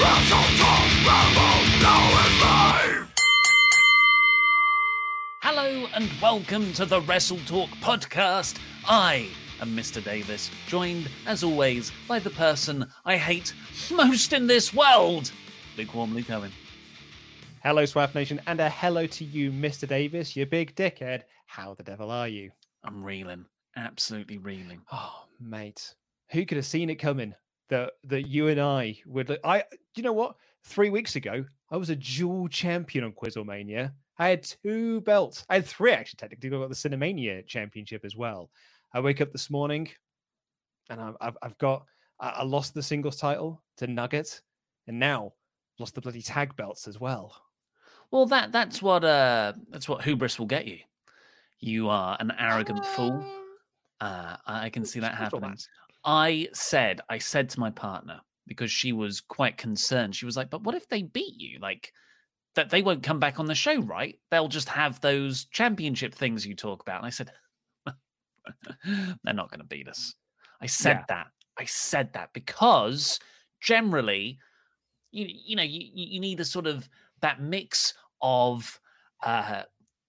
Wrestle Talk. Rambo. Now is. Hello and welcome to the Wrestle Talk podcast. I am Mr. Davis, joined as always by the person I hate most in this world, Luke Owen. Hello, Swaff Nation, and a hello to you, Mr. Davis, you big dickhead. How the devil are you? I'm reeling, absolutely reeling. Oh, mate, who could have seen it coming? That that you and I would. I, you know what? Three weeks ago, I was a dual champion on Quizzlemania. I had two belts. I had three actually. Technically, I got the Cinemania Championship as well. I wake up this morning, and I've I've, I've got I, lost the singles title to Nugget, and now lost the bloody tag belts as well. Well, that that's what uh that's what hubris will get you. You are an arrogant fool. Uh, I can see that happening. I said, I said to my partner because she was quite concerned. She was like, "But what if they beat you? Like that they won't come back on the show, right? They'll just have those championship things you talk about." And I said, "They're not going to beat us." I said Yeah. that. I said that because generally, you you know, you you you need a sort of that mix of uh,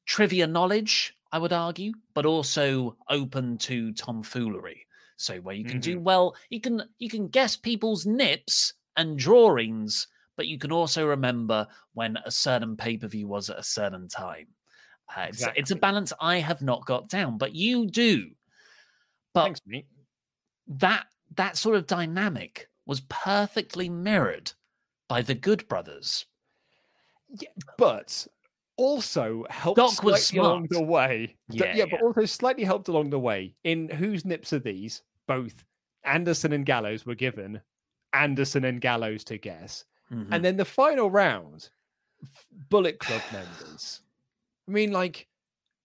trivia knowledge, I would argue, but also open to tomfoolery. So where you can do well, you can you can guess people's nips and drawings, but you can also remember when a certain pay per view was at a certain time. Uh, it's, it's a balance I have not got down, but you do. But Thanks, mate. that that sort of dynamic was perfectly mirrored by the Good Brothers. Yeah, but also helped Doc was slightly along the way. D- Yeah, yeah, but also slightly helped along the way. In whose nips are these? Both Anderson and Gallows were given Anderson and Gallows to guess, Mhm. and then the final round, Bullet Club members. I mean, like,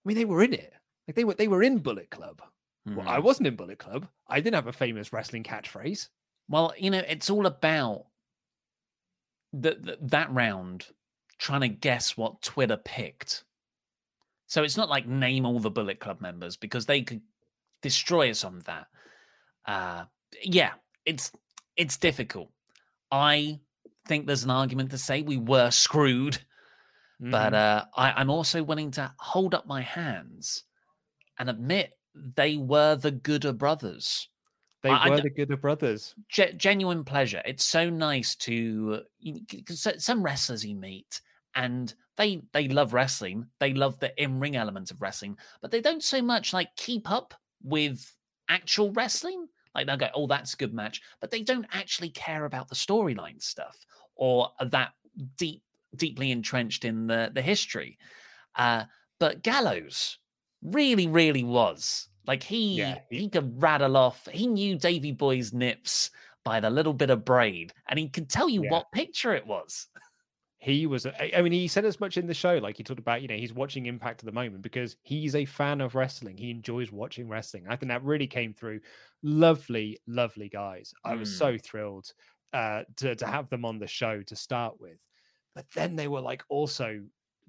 I mean, they were in it. Like they were, they were in Bullet Club. Well, I Mhm. wasn't in Bullet Club. I didn't have a famous wrestling catchphrase. Well, you know, it's all about the, that round trying to guess what Twitter picked. So it's not like name all the Bullet Club members because they could destroy us on that. Uh, yeah, it's it's difficult. I think there's an argument to say we were screwed, but Mhm. uh, I, I'm also willing to hold up my hands and admit they were the gooder brothers. they I- I were d- the Gooder brothers. Ge- genuine pleasure. It's so nice to some wrestlers you meet and they they love wrestling. They love the in ring element of wrestling, but they don't so much like keep up with actual wrestling. Like they'll go, "Oh, that's a good match," but they don't actually care about the storyline stuff or that deep deeply entrenched in the the history. Uh, but Gallows really, really was like he Yeah, he could rattle off. He knew Davy Boy's nips by the little bit of braid, and he could tell you Yeah. what picture it was. He was I- mean he said as much in the show like he talked about you know he's watching impact at the moment because he's a fan of wrestling he enjoys watching wrestling i think that really came through lovely lovely guys i was Mm. so thrilled uh to, to have them on the show to start with but then they were like also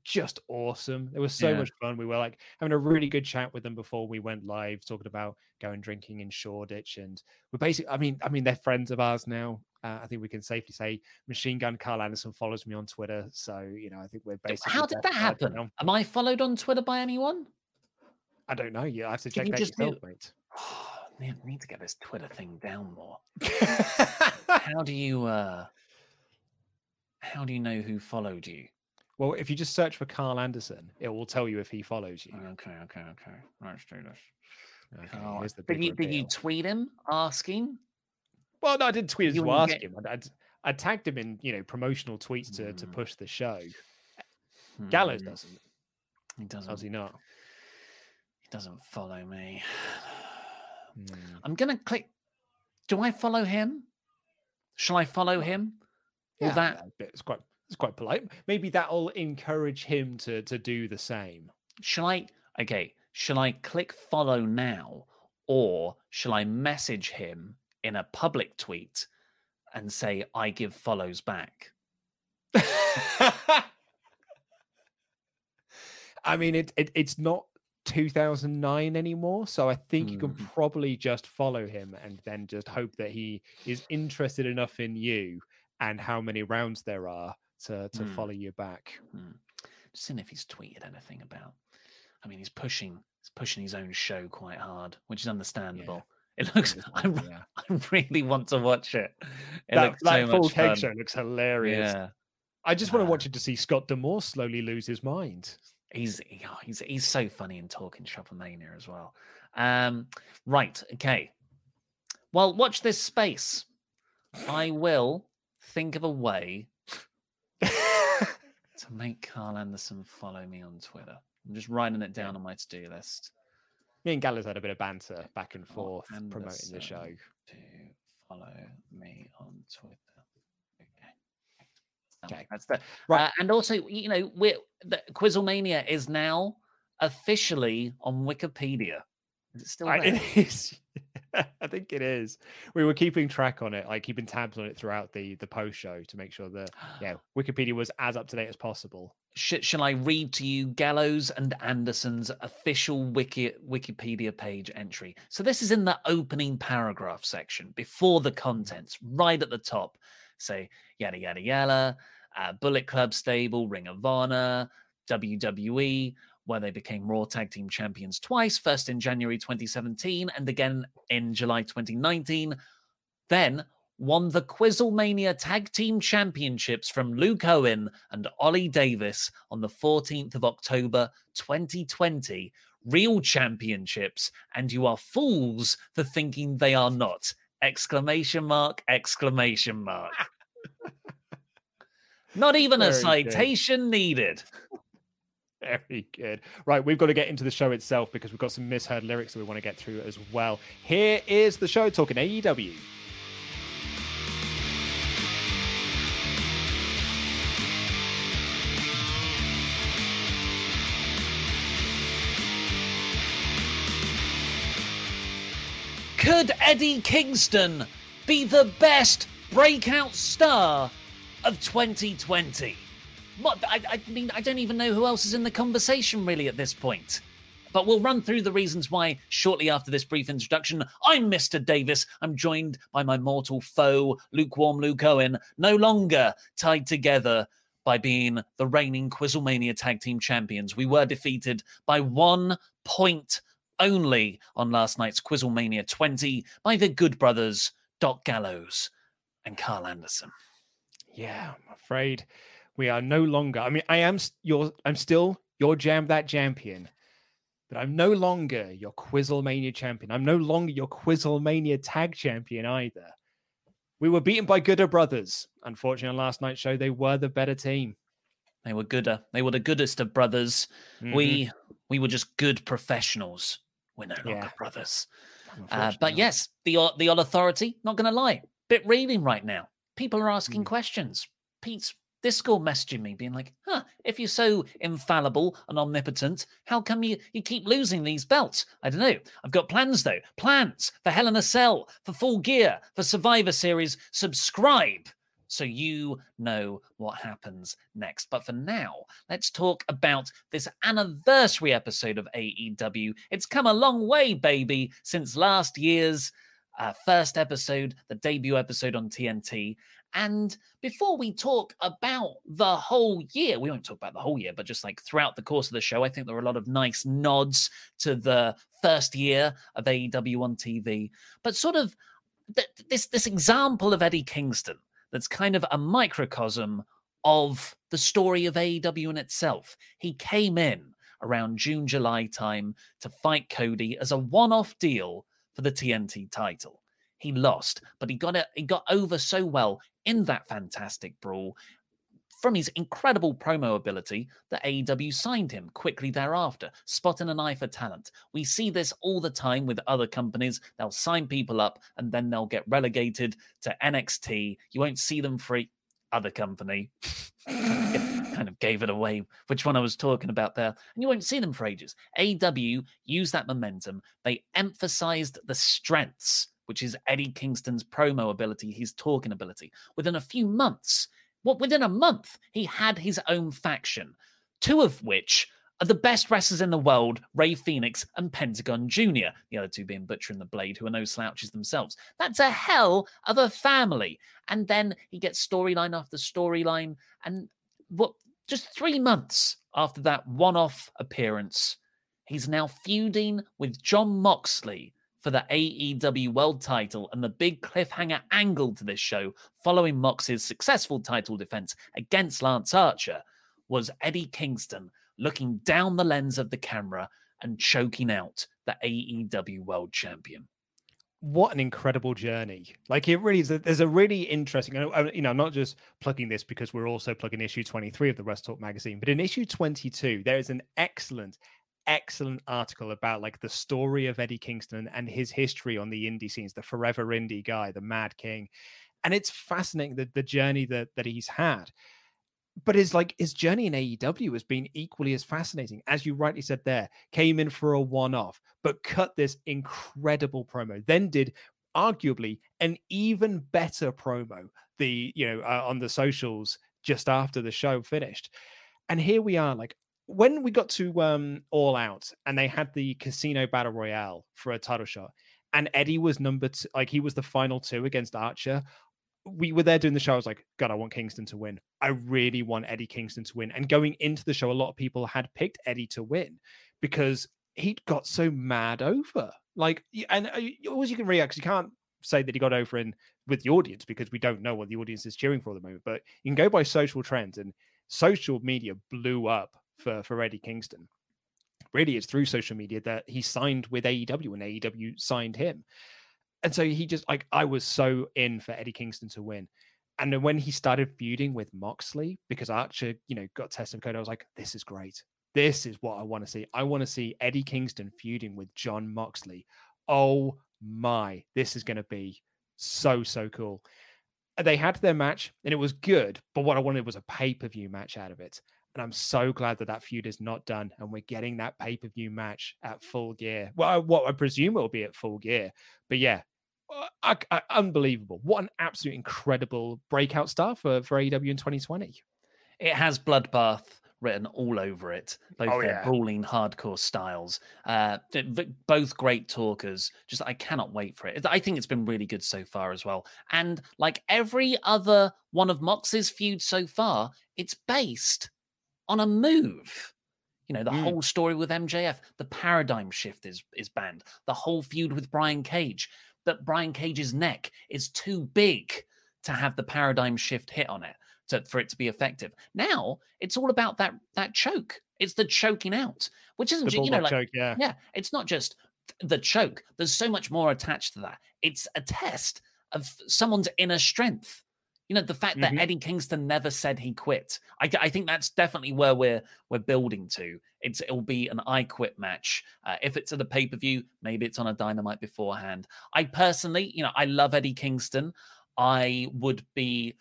just awesome. It was so Yeah. much fun. We were like having a really good chat with them before we went live, talking about going drinking in Shoreditch, and we're basically. I mean, I mean, they're friends of ours now. Uh, I think we can safely say Machine Gun Carl Anderson follows me on Twitter, so you know, I think we're basically. How did that happen? now. Am I followed on Twitter by anyone? I don't know. You I have to Can check you that just yourself, do- mate. need, need to get this Twitter thing down more. how do you uh how do you know who followed you? Well, if you just search for Carl Anderson, it will tell you if he follows you. Okay, okay, okay. Let's do this. Okay, the did you did you tweet him asking? Well, no, I didn't tweet as You to ask him. I'd, I tagged him in, you know, promotional tweets to, to Mm. push the show. Gallows Hmm, doesn't. He doesn't. Does he not? He doesn't follow me. Hmm. I'm gonna click. Do I follow him? Shall I follow him? Yeah, that yeah, it's quite it's quite polite. Maybe that'll encourage him to to do the same. shall I? Okay. Shall I click follow now, or shall I message him in a public tweet and say I give follows back? I mean, it, it it's not 2009 anymore, so I think you can Mhm. probably just follow him and then just hope that he is interested enough in you and how many rounds there are to to Hmm. follow you back. Hmm. Just seeing if he's tweeted anything about. I mean, he's pushing he's pushing his own show quite hard, which is understandable. It looks. I, yeah. I really want to watch it. It that looks that so full cake show looks hilarious. Yeah, I just want to watch it to see Scott D'Amore slowly lose his mind. he's oh, he's he's so funny in talking Shop-A-Mania as well. Um, right, okay. Well, watch this space. I will think of a way to make Carl Anderson follow me on Twitter. I'm just writing it down on my to-do list. Me and Gallows had a bit of banter back and forth promoting the show. To follow me on Twitter. Okay. Okay. That's the Right. Uh, and also, you know, we're the Quizzlemania is now officially on Wikipedia. Is it still there? it is. I think it is. We were keeping track on it, like keeping tabs on it throughout the the post show to make sure that yeah, Wikipedia was as up to date as possible. Sh- shall I read to you Gallows and Anderson's official Wiki- Wikipedia page entry? So this is in the opening paragraph section before the contents, right at the top. Say yada yada yada, uh, Bullet Club stable, Ring of Honor, WWE, where they became Raw Tag Team Champions twice, first in January 2017 and again in July 2019. Then won the Quizzlemania Tag Team Championships from Luke Owen and Ollie Davis on the 14th of October 2020. Real championships, and you are fools for thinking they are not. Exclamation mark, exclamation mark. Not even a Very good. citation needed. Very good. Right, we've got to get into the show itself because we've got some misheard lyrics that we want to get through as well. Here is the show talking AEW. Could Eddie Kingston be the best breakout star of 2020? What I, I mean, I don't even know who else is in the conversation really at this point. But we'll run through the reasons why shortly after this brief introduction. I'm Mr. Davis. I'm joined by my mortal foe, lukewarm Luke Owen, no longer tied together by being the reigning Quizzlemania Tag Team Champions. We were defeated by one point only on last night's Quizzlemania 20 by the good brothers, Doc Gallows and Carl Anderson. Yeah, I'm afraid we are no longer. I mean, I am your. I'm still your jam that champion, but I'm no longer your Quizzlemania champion. I'm no longer your Quizzlemania tag champion either. We were beaten by Gooder Brothers. Unfortunately, on last night's show, they were the better team. They were gooder. They were the goodest of brothers. Mhm. We we were just good professionals. We're no longer Yeah. brothers. Uh, but yes, the the odd authority. Not going to lie, bit reading right now. People are asking Mm. questions. Pete's Discord messaging me, being like, "Huh, if you're so infallible and omnipotent, how come you you keep losing these belts?" I don't know. I've got plans though. Plans for Hell in a Cell, for Full Gear, for Survivor Series. Subscribe so you know what happens next. But for now, let's talk about this anniversary episode of AEW. It's come a long way, baby, since last year's uh, first episode, the debut episode on TNT. And before we talk about the whole year, we won't talk about the whole year, but just like throughout the course of the show, I think there are a lot of nice nods to the first year of AEW on TV. But sort of th- this this example of Eddie Kingston that's kind of a microcosm of the story of AEW in itself. He came in around June, July time to fight Cody as a one-off deal for the TNT title. He lost, but he got it. He got over so well in that fantastic brawl from his incredible promo ability that AEW signed him quickly thereafter, spotting an eye for talent. We see this all the time with other companies. They'll sign people up and then they'll get relegated to NXT. You won't see them for other company. kind of gave it away which one I was talking about there. And you won't see them for ages. AEW used that momentum. They emphasized the strengths, which is Eddie Kingston's promo ability, his talking ability. Within a few months, what within a month, he had his own faction, two of which are the best wrestlers in the world, Rey Fenix and Pentagon Jr., the other two being Butcher and the Blade, who are no slouches themselves. That's a hell of a family. And then he gets storyline after storyline. And what just three months after that one off appearance, he's now feuding with Jon Moxley for the AEW World title and the big cliffhanger angle to this show following Mox's successful title defense against Lance Archer was Eddie Kingston looking down the lens of the camera and choking out the AEW World Champion. What an incredible journey! Like it really is. A, there's a really interesting, uh, you know, I'm not just plugging this because we're also plugging issue 23 of the Wrestle Talk magazine, but in issue 22 there is an excellent, excellent article about like the story of Eddie Kingston and his history on the indie scenes, the forever indie guy, the Mad King. And it's fascinating the, the journey that that he's had. But his like his journey in AEW has been equally as fascinating. As you rightly said there, came in for a one-off, but cut this incredible promo, then did arguably an even better promo the you know uh, on the socials just after the show finished and here we are like when we got to um all out and they had the casino battle royale for a title shot and eddie was number two like he was the final two against archer we were there doing the show i was like god i want kingston to win. I really want eddie kingston to win. And going into the show a lot of people had picked eddie to win because he'd got so mad over. Like and uh, always you can react because you can't say that he got over in with the audience because we don't know what the audience is cheering for at the moment but you can go by social trends and social media blew up for for Eddie Kingston. Really, it's through social media that he signed with AEW and AEW signed him. And so he just like I was so in for Eddie Kingston to win. And then when he started feuding with Moxley, because Archer, you know, got tested and code, I was like, this is great. This is what I want to see. I want to see Eddie Kingston feuding with Jon Moxley. Oh my, this is going to be so, so cool. They had their match and it was good, but what I wanted was a pay per view match out of it. And I'm so glad that that feud is not done and we're getting that pay per view match at full gear. Well, what I presume it will be at full gear. But yeah, uh, I, I, unbelievable. What an absolute incredible breakout star for, for AEW in 2020. It has Bloodbath written all over it, both Oh, their yeah. brawling hardcore styles. Uh, th- th- both great talkers. Just I cannot wait for it. I think it's been really good so far as well. And like every other one of Mox's feuds so far, it's based on a move. You know, the Mm. whole story with MJF, the paradigm shift is is banned. The whole feud with Brian Cage, that Brian Cage's neck is too big to have the paradigm shift hit on it to, for it to be effective. Now it's all about that that choke. It's the choking out, which isn't you know like choke, yeah. yeah. It's not just the choke. There's so much more attached to that. It's a test of someone's inner strength. You know, the fact that Eddie Kingston never said he quit. I, I think that's definitely where we're we're building to. It's it'll be an I quit match. Uh, if it's at a pay per view, maybe it's on a dynamite beforehand. I personally, you know, I love Eddie Kingston. I would be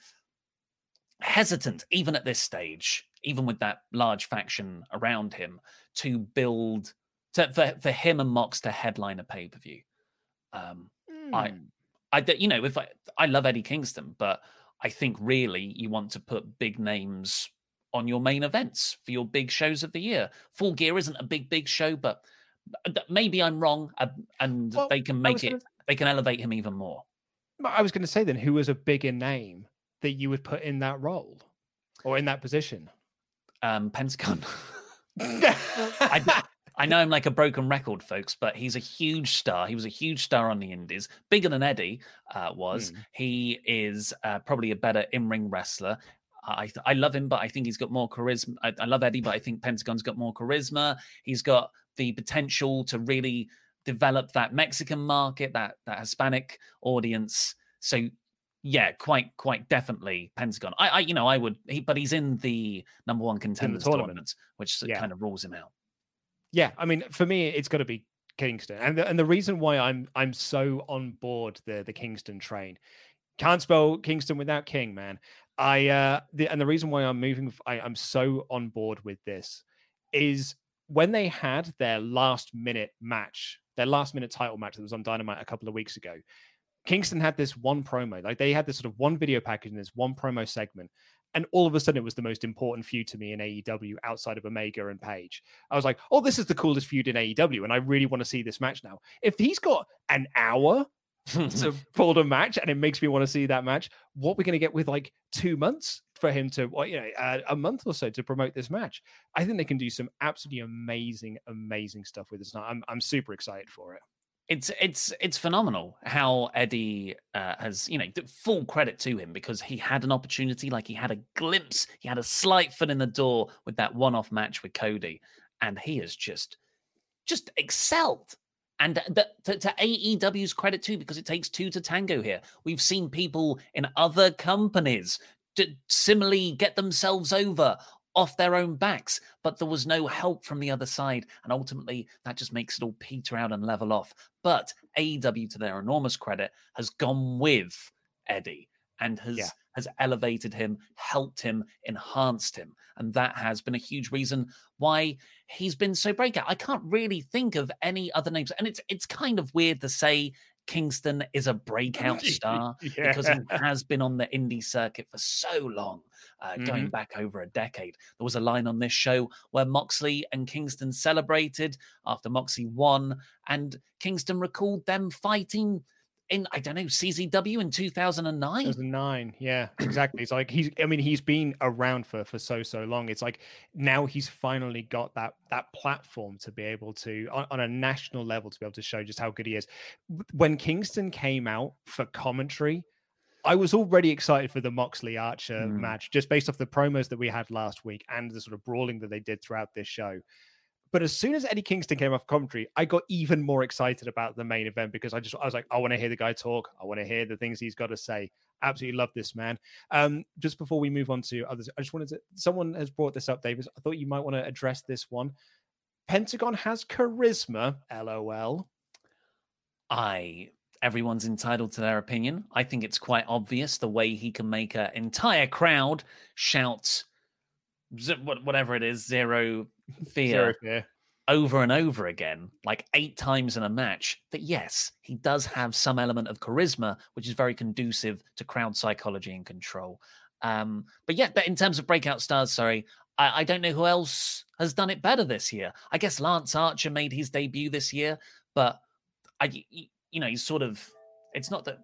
hesitant, even at this stage, even with that large faction around him, to build to, for for him and Mox to headline a pay per view. Um, I, Hmm. I, you know, if I, I love Eddie Kingston, but I think really you want to put big names on your main events for your big shows of the year. Full Gear isn't a big, big show, but maybe I'm wrong, uh, and well, they can make it. Gonna... They can elevate him even more. I was going to say then, who was a bigger name that you would put in that role or in that position? Um, Pentagon. I, I know I'm like a broken record, folks, but he's a huge star. He was a huge star on the Indies, bigger than Eddie uh, was. Mm. He is uh, probably a better in ring wrestler. I I love him, but I think he's got more charisma. I, I, love Eddie, but I think Pentagon's got more charisma. He's got the potential to really develop that Mexican market, that that Hispanic audience. So yeah, quite quite definitely Pentagon. I, I you know I would, he, but he's in the number one contenders tournament. tournament, which yeah. kind of rules him out. Yeah, I mean, for me, it's got to be Kingston, and the, and the reason why I'm I'm so on board the the Kingston train, can't spell Kingston without King, man. I uh the, and the reason why I'm moving, I, I'm so on board with this, is when they had their last minute match, their last minute title match that was on Dynamite a couple of weeks ago. Kingston had this one promo, like they had this sort of one video package and this one promo segment and all of a sudden, it was the most important feud to me in AEW outside of Omega and Page. I was like, oh, this is the coolest feud in AEW. And I really want to see this match now. If he's got an hour to pull the match and it makes me want to see that match, what we're going to get with like two months for him to, you know, uh, a month or so to promote this match. I think they can do some absolutely amazing, amazing stuff with this. I'm, I'm super excited for it it's it's it's phenomenal how Eddie uh, has you know full credit to him because he had an opportunity, like he had a glimpse, he had a slight foot in the door with that one-off match with Cody, and he has just just excelled. And the, to, to AEW's credit too, because it takes two to tango here. We've seen people in other companies to similarly get themselves over off their own backs, but there was no help from the other side. And ultimately, that just makes it all peter out and level off. But AEW, to their enormous credit, has gone with Eddie and has yeah. has elevated him, helped him, enhanced him, and that has been a huge reason why he's been so breakout. I can't really think of any other names, and it's it's kind of weird to say Kingston is a breakout star yeah. because he has been on the indie circuit for so long, uh, mm-hmm. going back over a decade. There was a line on this show where Moxley and Kingston celebrated after Moxley won, and Kingston recalled them fighting in I don't know CZW in 2009. 2009, yeah, exactly. It's like he's I mean he's been around for for so so long. It's like now he's finally got that that platform to be able to on, on a national level to be able to show just how good he is. When Kingston came out for commentary, I was already excited for the Moxley Archer mm. match just based off the promos that we had last week and the sort of brawling that they did throughout this show. But as soon as Eddie Kingston came off commentary, I got even more excited about the main event because I just I was like, I want to hear the guy talk. I want to hear the things he's got to say. Absolutely love this man. Um, just before we move on to others, I just wanted to. Someone has brought this up, Davis. I thought you might want to address this one. Pentagon has charisma. LOL. I everyone's entitled to their opinion. I think it's quite obvious the way he can make an entire crowd shout whatever it is, zero fear, fear, over and over again, like eight times in a match, that yes, he does have some element of charisma, which is very conducive to crowd psychology and control. Um, but yeah, but in terms of breakout stars, sorry, I, I don't know who else has done it better this year. I guess Lance Archer made his debut this year, but I, you know, he's sort of. It's not that.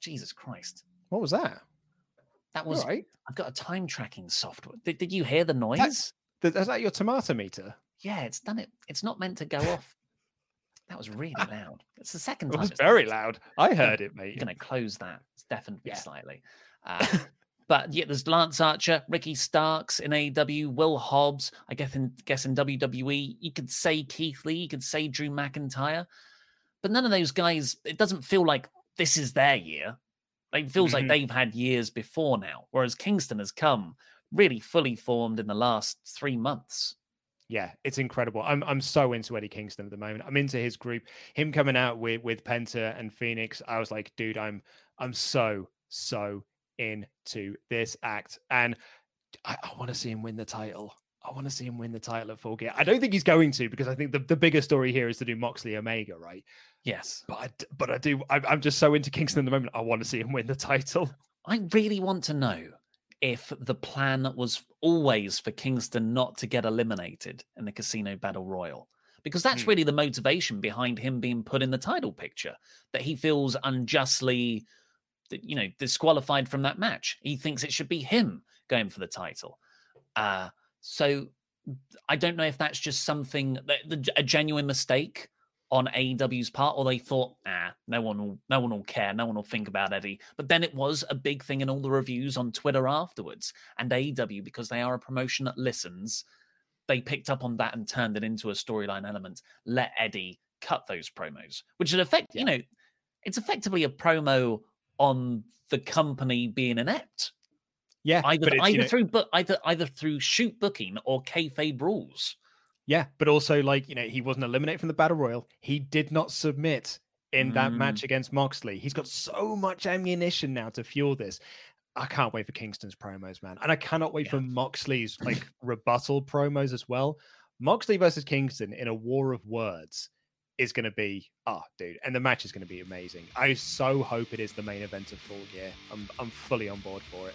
Jesus Christ. What was that? That was right. I've got a time tracking software. Did, did you hear the noise? That, is that your tomato meter? Yeah, it's done it. It's not meant to go off. That was really loud. It's the second time. It was very loud. I heard it, mate. You're going to close that. It's definitely yeah. slightly. Uh, but yeah, there's Lance Archer, Ricky Starks in AEW, Will Hobbs. I guess in guess in WWE, you could say Keith Lee, you could say Drew McIntyre, but none of those guys. It doesn't feel like this is their year. It feels mm-hmm. like they've had years before now, whereas Kingston has come really fully formed in the last three months. Yeah, it's incredible. I'm I'm so into Eddie Kingston at the moment. I'm into his group. Him coming out with with Penta and Phoenix. I was like, dude, I'm I'm so so into this act, and I, I want to see him win the title. I want to see him win the title at Full Gear. I don't think he's going to because I think the, the bigger story here is to do Moxley Omega, right? Yes, but I, but I do. I, I'm just so into Kingston at the moment. I want to see him win the title. I really want to know if the plan was always for Kingston not to get eliminated in the Casino Battle Royal. Because that's Hmm. really the motivation behind him being put in the title picture, that he feels unjustly, you know, disqualified from that match. He thinks it should be him going for the title. Uh, so I don't know if that's just something that the, a genuine mistake on AEW's part, or they thought, ah, no one will, no one will care, no one will think about Eddie. But then it was a big thing in all the reviews on Twitter afterwards. And AEW, because they are a promotion that listens, they picked up on that and turned it into a storyline element. Let Eddie cut those promos, which in effect, you know, it's effectively a promo on the company being inept. Yeah, Either you either know- through but either either through shoot booking or kayfabe rules. Yeah, but also like you know he wasn't eliminated from the battle royal. He did not submit in that Mm. match against Moxley. He's got so much ammunition now to fuel this. I can't wait for Kingston's promos, man, and I cannot wait for Moxley's like rebuttal promos as well. Moxley versus Kingston in a war of words is going to be oh, dude, and the match is going to be amazing. I so hope it is the main event of Full Gear. I'm I'm fully on board for it.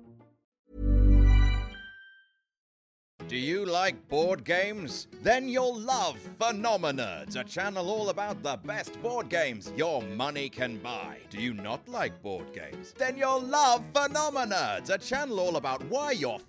Do you like board games? Then you'll love Phenomenerds, a channel all about the best board games your money can buy. Do you not like board games? Then you'll love Phenomenerds, a channel all about why you're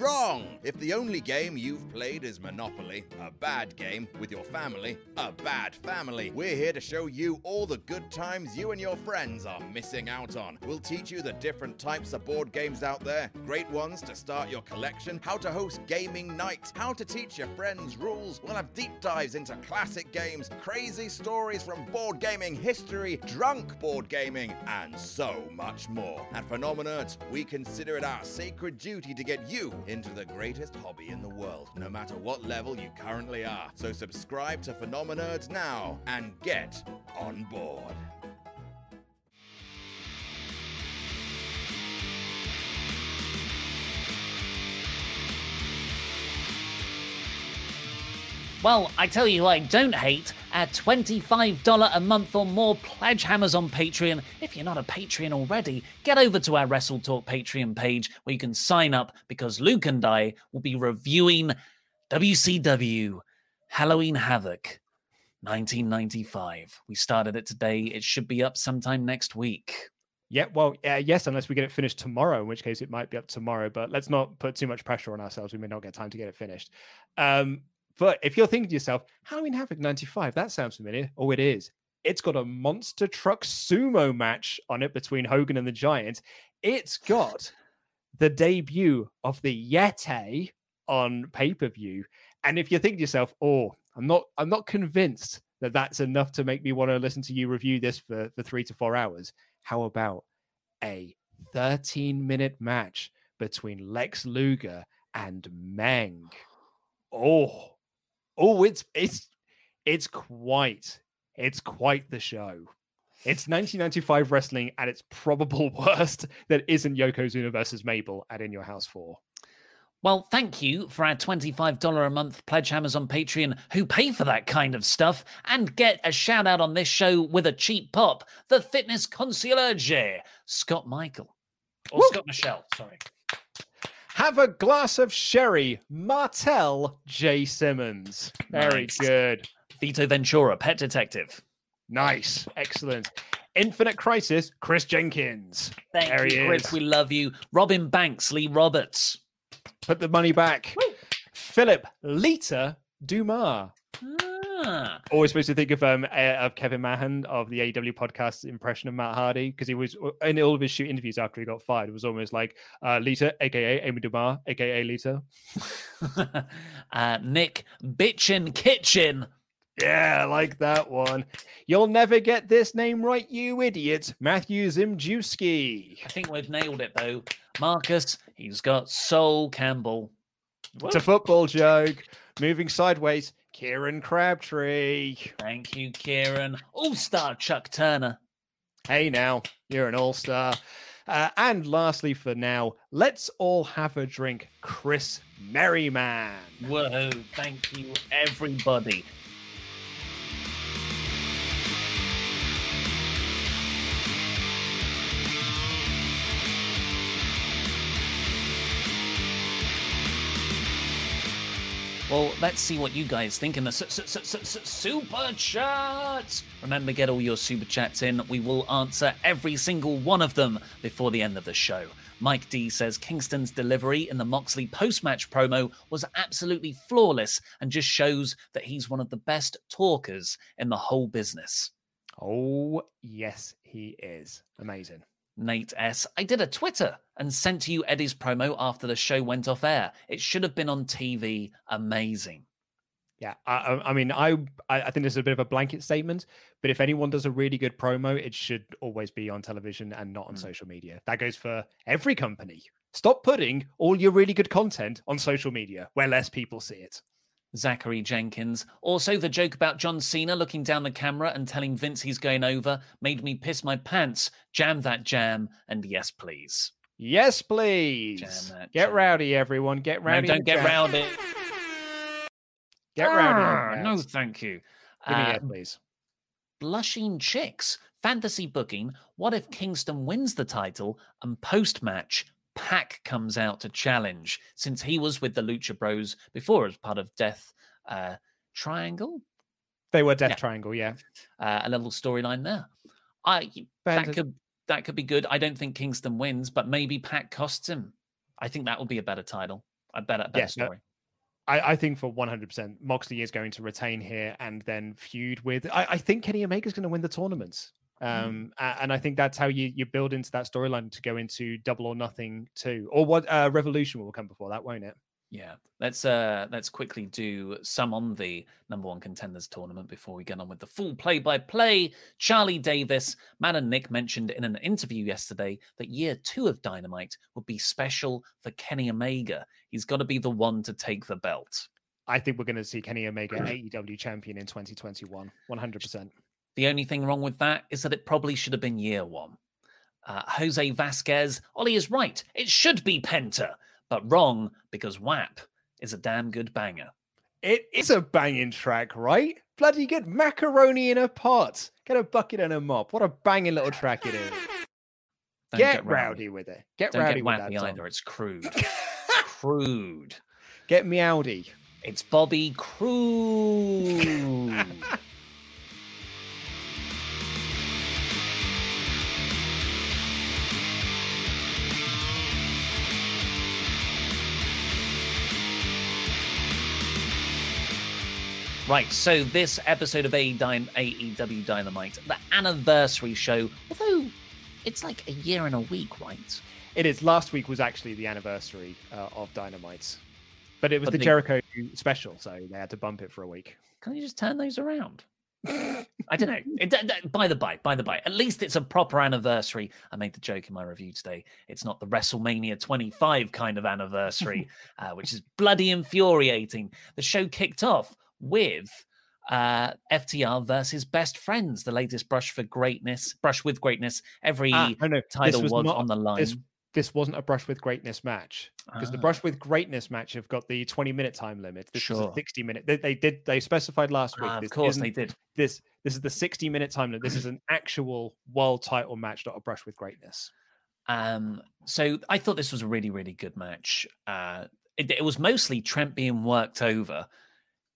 wrong. If the only game you've played is Monopoly, a bad game with your family, a bad family, we're here to show you all the good times you and your friends are missing out on. We'll teach you the different types of board games out there, great ones to start your collection, how to host gaming nights, how to teach your friends rules. We'll have deep dives into classic games, crazy stories from board gaming history, drunk board gaming, and so much more. At Phenomenerds, we consider it our sacred duty to get you into the greatest hobby in the world, no matter what level you currently are. So subscribe to Phenomenerds now and get on board. Well, I tell you, I don't hate at $25 a month or more pledge hammers on Patreon. If you're not a Patreon already, get over to our Wrestle Talk Patreon page where you can sign up because Luke and I will be reviewing WCW Halloween Havoc 1995. We started it today. It should be up sometime next week. Yeah, well, uh, yes, unless we get it finished tomorrow, in which case it might be up tomorrow. But let's not put too much pressure on ourselves. We may not get time to get it finished. Um, but if you're thinking to yourself, Halloween Havoc 95, that sounds familiar. Oh, it is. It's got a monster truck sumo match on it between Hogan and the Giant. It's got the debut of the Yeti on pay per view. And if you're thinking to yourself, oh, I'm not, I'm not convinced that that's enough to make me want to listen to you review this for, for three to four hours. How about a 13 minute match between Lex Luger and Meng? Oh, oh, it's it's it's quite it's quite the show. It's 1995 wrestling at its probable worst that isn't Yokozuna versus Mabel at In Your House 4. Well, thank you for our $25 a month pledge hammers on Patreon who pay for that kind of stuff and get a shout out on this show with a cheap pop. The fitness concierge, Scott Michael. Or Woo! Scott Michelle, sorry. Have a glass of sherry, Martel J. Simmons. Very nice. good. Vito Ventura, pet detective. Nice. Excellent. Infinite Crisis, Chris Jenkins. Thank there you, Chris. We love you. Robin Banks, Lee Roberts. Put the money back. Woo. Philip Lita Dumas. Ah. Always supposed to think of um of Kevin Mahan of the AEW podcast impression of Matt Hardy because he was in all of his shoot interviews after he got fired. It was almost like uh, Lita, aka Amy Dumas, aka Lita. uh, Nick Bitchin Kitchen. Yeah, I like that one. You'll never get this name right, you idiot. Matthew Zimjewski. I think we've nailed it though. Marcus, he's got Sol Campbell. It's a football joke. Moving sideways, Kieran Crabtree. Thank you, Kieran. All star Chuck Turner. Hey, now, you're an all star. Uh, and lastly, for now, let's all have a drink, Chris Merriman. Whoa, thank you, everybody. Well, let's see what you guys think in the super chats. Remember, get all your super chats in. We will answer every single one of them before the end of the show. Mike D says Kingston's delivery in the Moxley post match promo was absolutely flawless and just shows that he's one of the best talkers in the whole business. Oh, yes, he is. Amazing. Nate S. I did a Twitter and sent to you Eddie's promo after the show went off air. It should have been on TV. Amazing. Yeah, I, I mean, I I think this is a bit of a blanket statement, but if anyone does a really good promo, it should always be on television and not on mm. social media. That goes for every company. Stop putting all your really good content on social media where less people see it. Zachary Jenkins. Also, the joke about John Cena looking down the camera and telling Vince he's going over made me piss my pants. Jam that jam, and yes, please. Yes, please. Get jam. rowdy, everyone. Get rowdy. No, don't get jam. rowdy. Get rowdy. Ah, no, thank you. Give me uh, yes, please. Blushing Chicks. Fantasy booking. What if Kingston wins the title and post match Pac comes out to challenge since he was with the Lucha Bros before as part of Death uh, Triangle. They were Death yeah. Triangle, yeah. Uh, a little storyline there. I that could that could be good. I don't think Kingston wins, but maybe Pac costs him. I think that would be a better title, a better, better story. I, I, think for 100%, Moxley is going to retain here and then feud with. I, I think Kenny Omega is going to win the tournament. Mm. Um, and I think that's how you you build into that storyline to go into Double or Nothing too, or what uh, Revolution will come before that, won't it? Yeah, let's uh let's quickly do some on the number one contenders tournament before we get on with the full play-by-play. Charlie Davis, Man and Nick mentioned in an interview yesterday that year two of Dynamite would be special for Kenny Omega. He's got to be the one to take the belt. I think we're going to see Kenny Omega AEW champion in 2021, 100%. The only thing wrong with that is that it probably should have been year one. Uh, Jose Vasquez, Ollie is right. It should be Penta, but wrong because WAP is a damn good banger. It is a banging track, right? Bloody good macaroni in a pot. Get a bucket and a mop. What a banging little track it is. Get, get, rowdy. rowdy with it. Get Don't rowdy get with that. either. It's crude. crude. Get me meowdy. It's Bobby Crude. Right, so this episode of AEW Dynamite, the anniversary show, although it's like a year and a week, right? It is. Last week was actually the anniversary uh, of Dynamite, but it was But the Jericho special, so they had to bump it for a week. Can you just turn those around? I don't know. It, d- by the by, by the by, at least it's a proper anniversary. I made the joke in my review today. It's not the WrestleMania 25 kind of anniversary, uh, which is bloody infuriating. The show kicked off with uh, FTR versus Best Friends, the latest brush for greatness, brush with greatness. Every Ah, no, no, title was, not- on the line. This, this wasn't a brush with greatness match because the Ah. brush with greatness match have got the 20 minute time limit. This is Sure. a 60 minute. They, they did. They specified last week. Ah, of this course they did. This this is the 60 minute time limit. This is an actual world title match, not a brush with greatness. Um, so I thought this was a really, really good match. Uh, it, it was mostly Trent being worked over,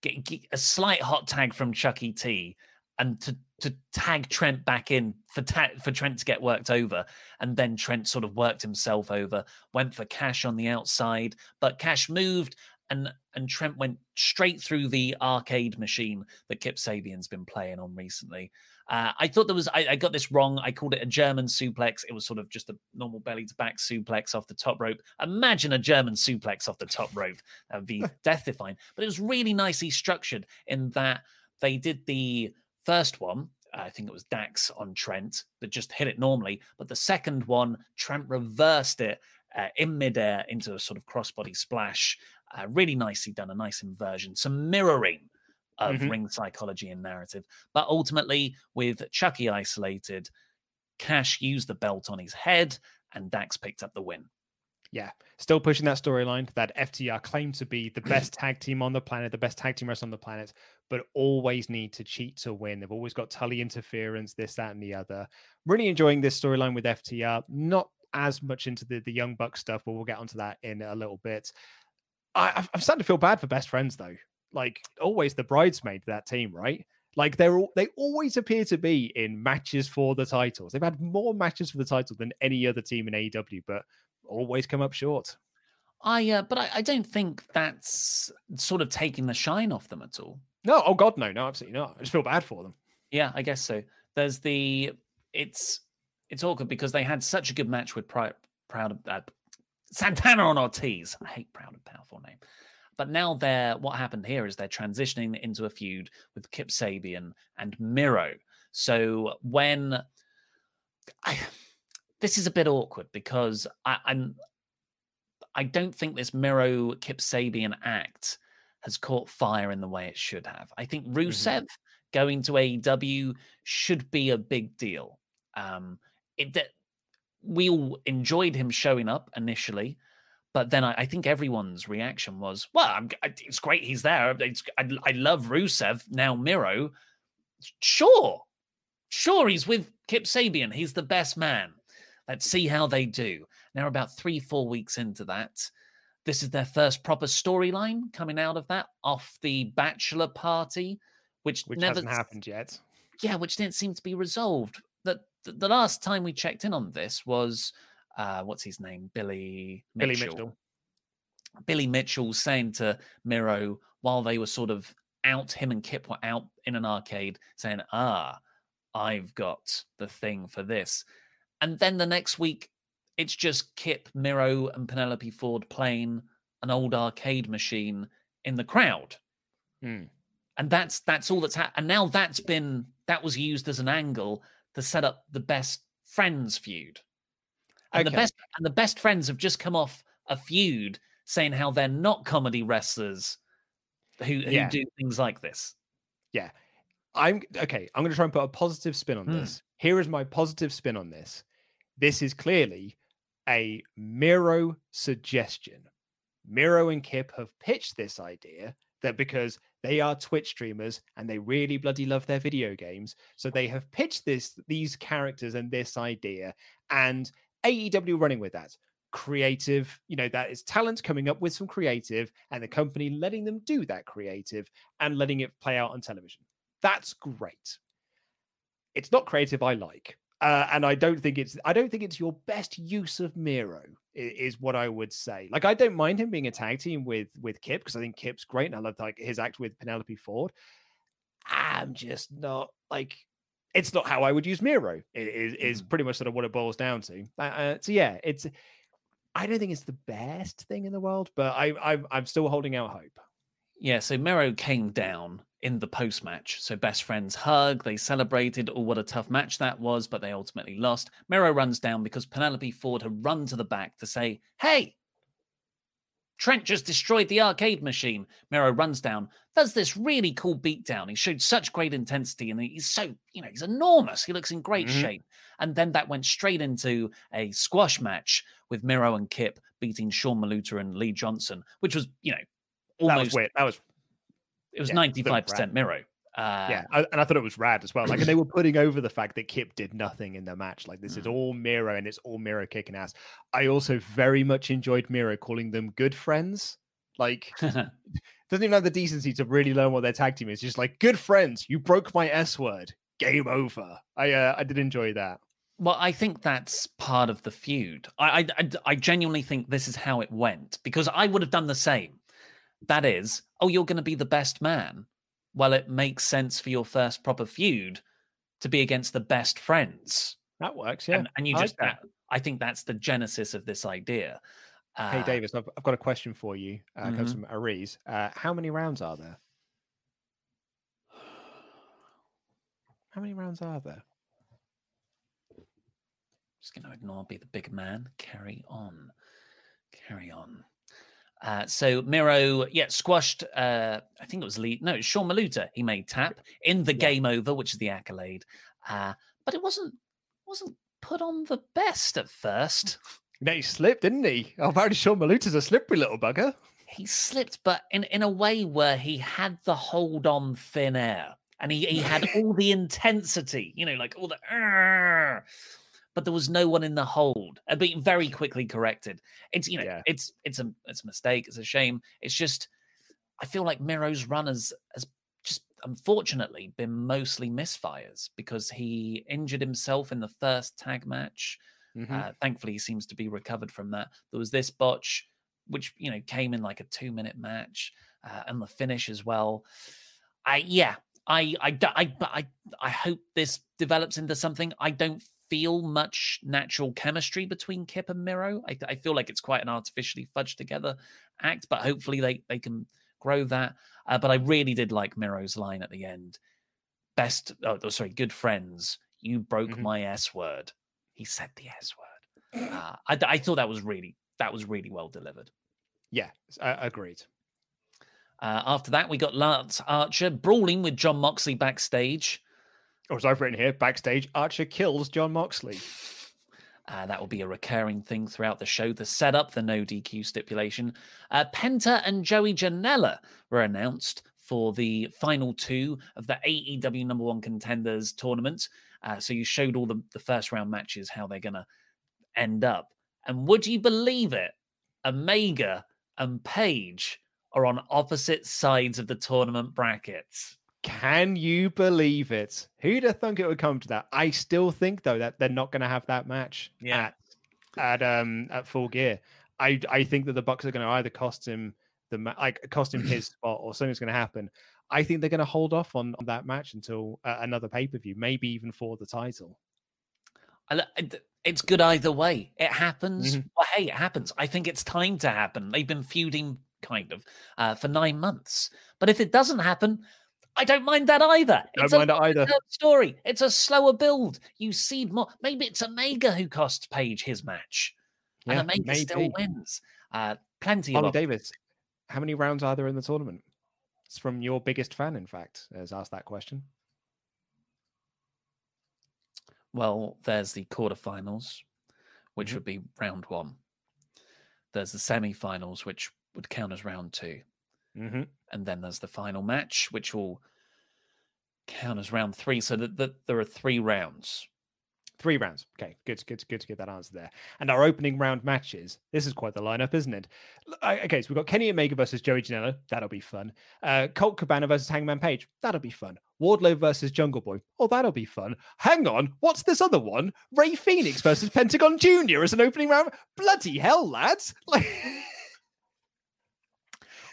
get, get a slight hot tag from Chucky T, and to to tag Trent back in for ta- for Trent to get worked over, and then Trent sort of worked himself over, went for Cash on the outside, but Cash moved. And, and Trent went straight through the arcade machine that Kip Sabian's been playing on recently. Uh, I thought there was, I, I got this wrong. I called it a German suplex. It was sort of just a normal belly to back suplex off the top rope. Imagine a German suplex off the top rope. That would be death defying. But it was really nicely structured in that they did the first one. I think it was Dax on Trent that just hit it normally. But the second one, Trent reversed it uh, in midair into a sort of crossbody splash. Uh, really nicely done, a nice inversion, some mirroring of Mhm. ring psychology and narrative. But ultimately, with Chucky isolated, Cash used the belt on his head, and Dax picked up the win. Yeah, still pushing that storyline that FTR claim to be the best tag team on the planet, the best tag team wrestler on the planet, but always need to cheat to win. They've always got Tully interference, this, that, and the other. Really enjoying this storyline with FTR. Not as much into the, the Young Buck stuff, but we'll get onto that in a little bit. I, I'm starting to feel bad for best friends though. Like always the bridesmaid to that team, right? Like they're all, they always appear to be in matches for the titles. They've had more matches for the title than any other team in AEW, but always come up short. I, uh, but I, I don't think that's sort of taking the shine off them at all. No, oh god, no, no, absolutely not. I just feel bad for them. Yeah, I guess so. There's the it's it's awkward because they had such a good match with Pri- Proud of uh, Santana on Ortiz. I hate Proud and Powerful name. But now they're what happened here is they're transitioning into a feud with Kip Sabian and Miro. So when I this is a bit awkward because I, I'm I don't think this Miro Kip Sabian act has caught fire in the way it should have. I think Rusev going to AEW should be a big deal. Um, it that we all enjoyed him showing up initially, but then I, I think everyone's reaction was, "Well, I'm, I- it's great he's there. It's, I, I love Rusev now. Miro, sure, sure, he's with Kip Sabian. He's the best man. Let's see how they do." Now, about three, four weeks into that, this is their first proper storyline coming out of that off the bachelor party, which, Which never hasn't happened yet. yeah, which didn't seem to be resolved. The, the last time we checked in on this was uh, what's his name, Billy Billy Mitchell. Mitchell. Billy Mitchell saying to Miro while they were sort of out, him and Kip were out in an arcade, saying, "Ah, I've got the thing for this," and then the next week it's just Kip, Miro, and Penelope Ford playing an old arcade machine in the crowd Hmm. and that's that's all that's happened. And now that's been that was used as an angle to set up the best friends feud. And the best and the best friends have just come off a feud saying how they're not comedy wrestlers who, who Yeah. do things like this. Yeah. I'm okay. I'm going to try and put a positive spin on Hmm. this. Here is my positive spin on this. This is clearly a Miro suggestion. Miro and Kip have pitched this idea that because they are Twitch streamers and they really bloody love their video games, so they have pitched this these characters and this idea, and AEW running with that creative. You know that is talent coming up with some creative, and the company letting them do that creative and letting it play out on television. That's great. It's not creative I like. Uh, and I don't think it's I don't think it's your best use of Miro i- is what I would say. Like I don't mind him being a tag team with with Kip because I think Kip's great and I love like his act with Penelope Ford. I'm just not like it's not how I would use Miro. It is is Mm. pretty much sort of what it boils down to. Uh, uh, so yeah, it's. I don't think it's the best thing in the world, but I I'm, I'm still holding out hope. Yeah, so Miro came down in the post match. So best friends hug, they celebrated. Oh, what a tough match that was, but they ultimately lost. Miro runs down because Penelope Ford had run to the back to say, Hey, Trent just destroyed the arcade machine. Miro runs down, does this really cool beatdown. He showed such great intensity and he's so, you know, he's enormous. He looks in great Mhm. shape. And then that went straight into a squash match with Miro and Kip beating Sean Maluta and Lee Johnson, which was, you know, That was almost weird. That was it was yeah, ninety that was five percent rad. Miro. Uh, yeah, I, and I thought it was rad as well. Like, and they were putting over the fact that Kip did nothing in the match. Like, this is all Miro, and it's all Miro kicking ass. I also very much enjoyed Miro calling them good friends. Like, doesn't even have the decency to really learn what their tag team is. Just like good friends. You broke my S word. Game over. I uh, I did enjoy that. Well, I think that's part of the feud. I, I, I, I genuinely think this is how it went because I would have done the same. That is, oh, you're going to be the best man. Well, it makes sense for your first proper feud to be against the best friends. That works. Yeah, And, and you I just, that. I think that's the genesis of this idea. hey, Uh, Davis, I've, I've got a question for you. Uh, Comes Mhm. from Aries. Uh, how many rounds are there? How many rounds are there? Just going to ignore, be the big man. Carry on. Carry on. Uh, so Miro, yeah, squashed. Uh, I think it was Lee. No, it was Sean Maluta. He made tap in the game over, which is the accolade. Uh, but it wasn't wasn't put on the best at first. No, he slipped, didn't he? Oh, apparently Sean Maluta's a slippery little bugger. He slipped, but in in a way where he had the hold on thin air, and he he had all the intensity. You know, like all the. But there was no one in the hold. Uh, But very quickly corrected. It's you know, Yeah. it's it's a it's a mistake. It's a shame. It's just, I feel like Miro's run has has just unfortunately been mostly misfires because he injured himself in the first tag match. Mhm. Uh, thankfully, he seems to be recovered from that. There was this botch, which you know came in like a two-minute match, uh, and the finish as well. I yeah, I I I but I I hope this develops into something. I don't feel much natural chemistry between Kip and Miro. I, I feel like it's quite an artificially fudged together act, but hopefully they they can grow that. Uh, but I really did like Miro's line at the end. Best, oh oh, sorry, good friends. You broke Mhm. my S word. He said the S word. Uh, I, I thought that was really that was really well delivered. Yeah, uh, agreed. Uh, after that, we got Lance Archer brawling with Jon Moxley backstage. Or as I've written here, backstage, Archer kills Jon Moxley. Uh, that will be a recurring thing throughout the show. The setup, the no DQ stipulation. Uh, Penta and Joey Janela were announced for the final two of the AEW number one contenders tournament. Uh, so you showed all the, the first round matches, how they're going to end up. And would you believe it? Omega and Page are on opposite sides of the tournament brackets. Can you believe it? Who'd have thunk it would come to that? I still think though that they're not going to have that match Yeah. at at um at full gear. I I think that the Bucks are going to either cost him the ma- like cost him his spot or something's going to happen. I think they're going to hold off on, on that match until uh, another pay per view, maybe even for the title. I, li- it's good either way. It happens. Mhm. Well, hey, it happens. I think it's time to happen. They've been feuding kind of uh, for nine months. But if it doesn't happen, I don't mind that either. Don't it's mind a it either. story. It's a slower build. You see more. Maybe it's Omega who cost Page his match, and Yeah, Omega still wins. Uh, plenty of Davis, how many rounds are there in the tournament? It's from your biggest fan, in fact, has asked that question. Well, there's the quarterfinals, which Mm-hmm. would be round one. There's the semi-finals, which would count as round 2 Mm-hmm. and then there's the final match, which will count as round three. So that, that there are three rounds. Three rounds. Okay, good, good, good to get that answer there. And our opening round matches. This is quite the lineup, isn't it? Okay, so we've got Kenny Omega versus Joey Janela. That'll be fun. Uh, Colt Cabana versus Hangman Page. That'll be fun. Wardlow versus Jungle Boy. Oh, that'll be fun. Hang on, what's this other one? Rey Fenix versus Pentagon Junior as an opening round. Bloody hell, lads! Like,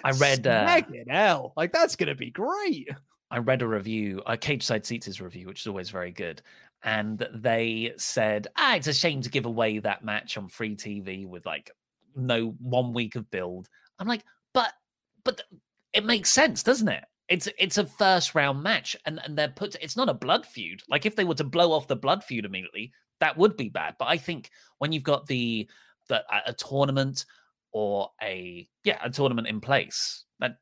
I read. Uh, hell, like that's gonna be great. I read a review, a Cageside Seats' review, which is always very good. And they said, ah, it's a shame to give away that match on free TV with like no one week of build. I'm like, but but it makes sense, doesn't it? It's it's a first round match, and and they're put. It's not a blood feud. Like if they were to blow off the blood feud immediately, that would be bad. But I think when you've got the the a tournament or a yeah a tournament in place, that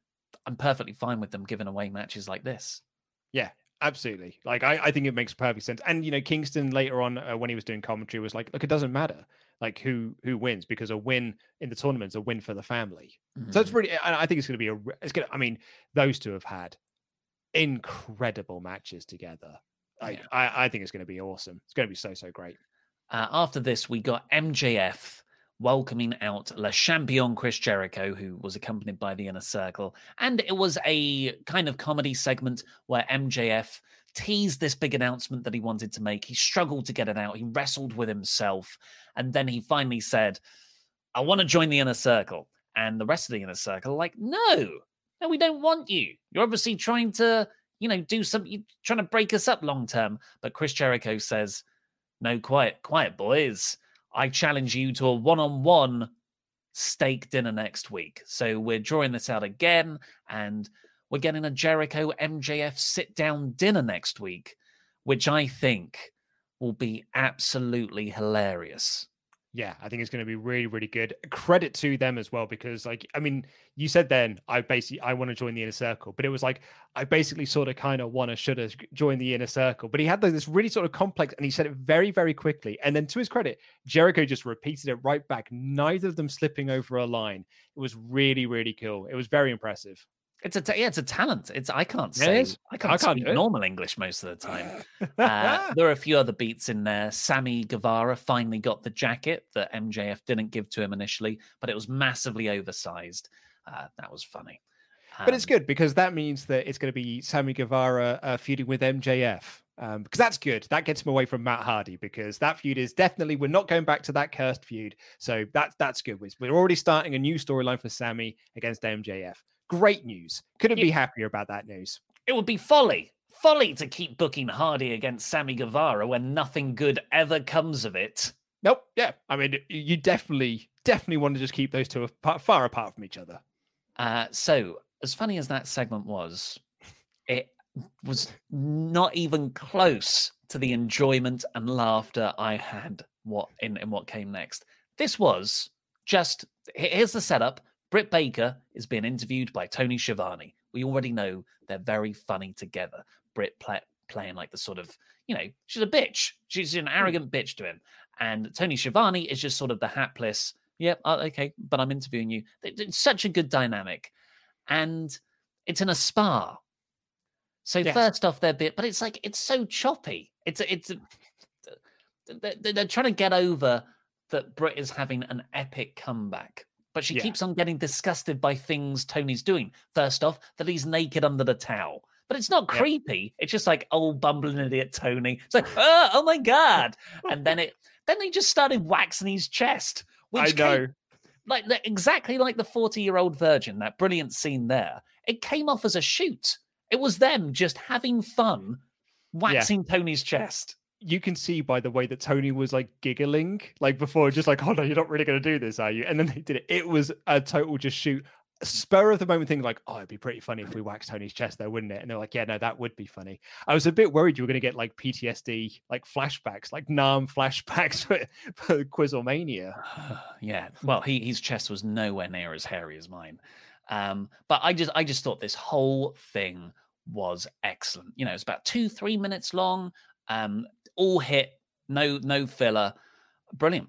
I'm perfectly fine with them giving away matches like this. Yeah, absolutely. Like I, I think it makes perfect sense. And you know, Kingston later on uh, when he was doing commentary was like, look, it doesn't matter like who who wins because a win in the tournament is a win for the family. Mm-hmm. So it's mm. really, I think it's going to be a, it's going to, I mean, those two have had incredible matches together. Like, yeah. I, I think it's going to be awesome. It's going to be so, so great. Uh, after this, we got MJF welcoming out Le Champion Chris Jericho, who was accompanied by the Inner Circle. And it was a kind of comedy segment where MJF teased this big announcement that he wanted to make. He struggled to get it out. He wrestled with himself. And then he finally said, I want to join the inner circle. And the rest of the inner circle like, no, no, we don't want you. You're obviously trying to, you know, do something, trying to break us up long term. But Chris Jericho says, no, quiet, quiet, boys. I challenge you to a one on one steak dinner next week. So we're drawing this out again. And we're getting a Jericho MJF sit down dinner next week, which I think will be absolutely hilarious. Yeah, I think it's going to be really, really good. Credit to them as well, because like, I mean, you said then I basically I want to join the inner circle, but it was like I basically sort of kind of want to should have joined the inner circle. But he had like, this really sort of complex, and he said it very, very quickly. And then to his credit, Jericho just repeated it right back. Neither of them slipping over a line. It was really, really cool. It was very impressive. It's a yeah, it's a talent. It's I can't say I can't, I can't speak normal English most of the time. uh, there are a few other beats in there. Sammy Guevara finally got the jacket that MJF didn't give to him initially, but it was massively oversized. Uh, that was funny. Um, but it's um, good because that means that it's going to be Sammy Guevara uh, feuding with MJF. Um, because that's good. That gets him away from Matt Hardy because that feud is definitely we're not going back to that cursed feud. So that's that's good. We're already starting a new storyline for Sammy against MJF. Great news. Couldn't it, be happier about that news. It would be folly. Folly to keep booking Hardy against Sammy Guevara when nothing good ever comes of it. Nope. Yeah. I mean, you definitely, definitely want to just keep those two apart, far apart from each other. Uh, so, as funny as that segment was, it was not even close to the enjoyment and laughter I had what in, in what came next. This was just here's the setup. Britt Baker is being interviewed by Tony Schiavone. We already know they're very funny together. Britt play, playing like the sort of, you know, she's a bitch. She's an hmm. arrogant bitch to him. And Tony Schiavone is just sort of the hapless, yeah, oh, okay, but I'm interviewing you. It's such a good dynamic. And it's in a spa. So yes. first off, they're bit, but it's like, it's so choppy. It's, it's, they're trying to get over that Britt is having an epic comeback but she yeah. keeps on getting disgusted by things Tony's doing. First off, that he's naked under the towel. But it's not creepy. Yeah. It's just like, oh, bumbling idiot Tony. It's like, oh, oh my God. and then it then they just started waxing his chest. Which I know. Came, like exactly like the 40-year-old virgin, that brilliant scene there. It came off as a shoot. It was them just having fun waxing yeah. Tony's chest you can see by the way that Tony was like giggling, like before, just like, oh no, you're not really going to do this, are you? And then they did it. It was a total just shoot. Spur of the moment thing, like, oh, it'd be pretty funny if we waxed Tony's chest, though, wouldn't it? And they're like, yeah, no, that would be funny. I was a bit worried you were going to get like PTSD, like flashbacks, like Nam flashbacks for, for Quizlemania. yeah, well, he, his chest was nowhere near as hairy as mine. Um, but I just, I just thought this whole thing was excellent. You know, it's about two, three minutes long. Um, all hit, no no filler, brilliant.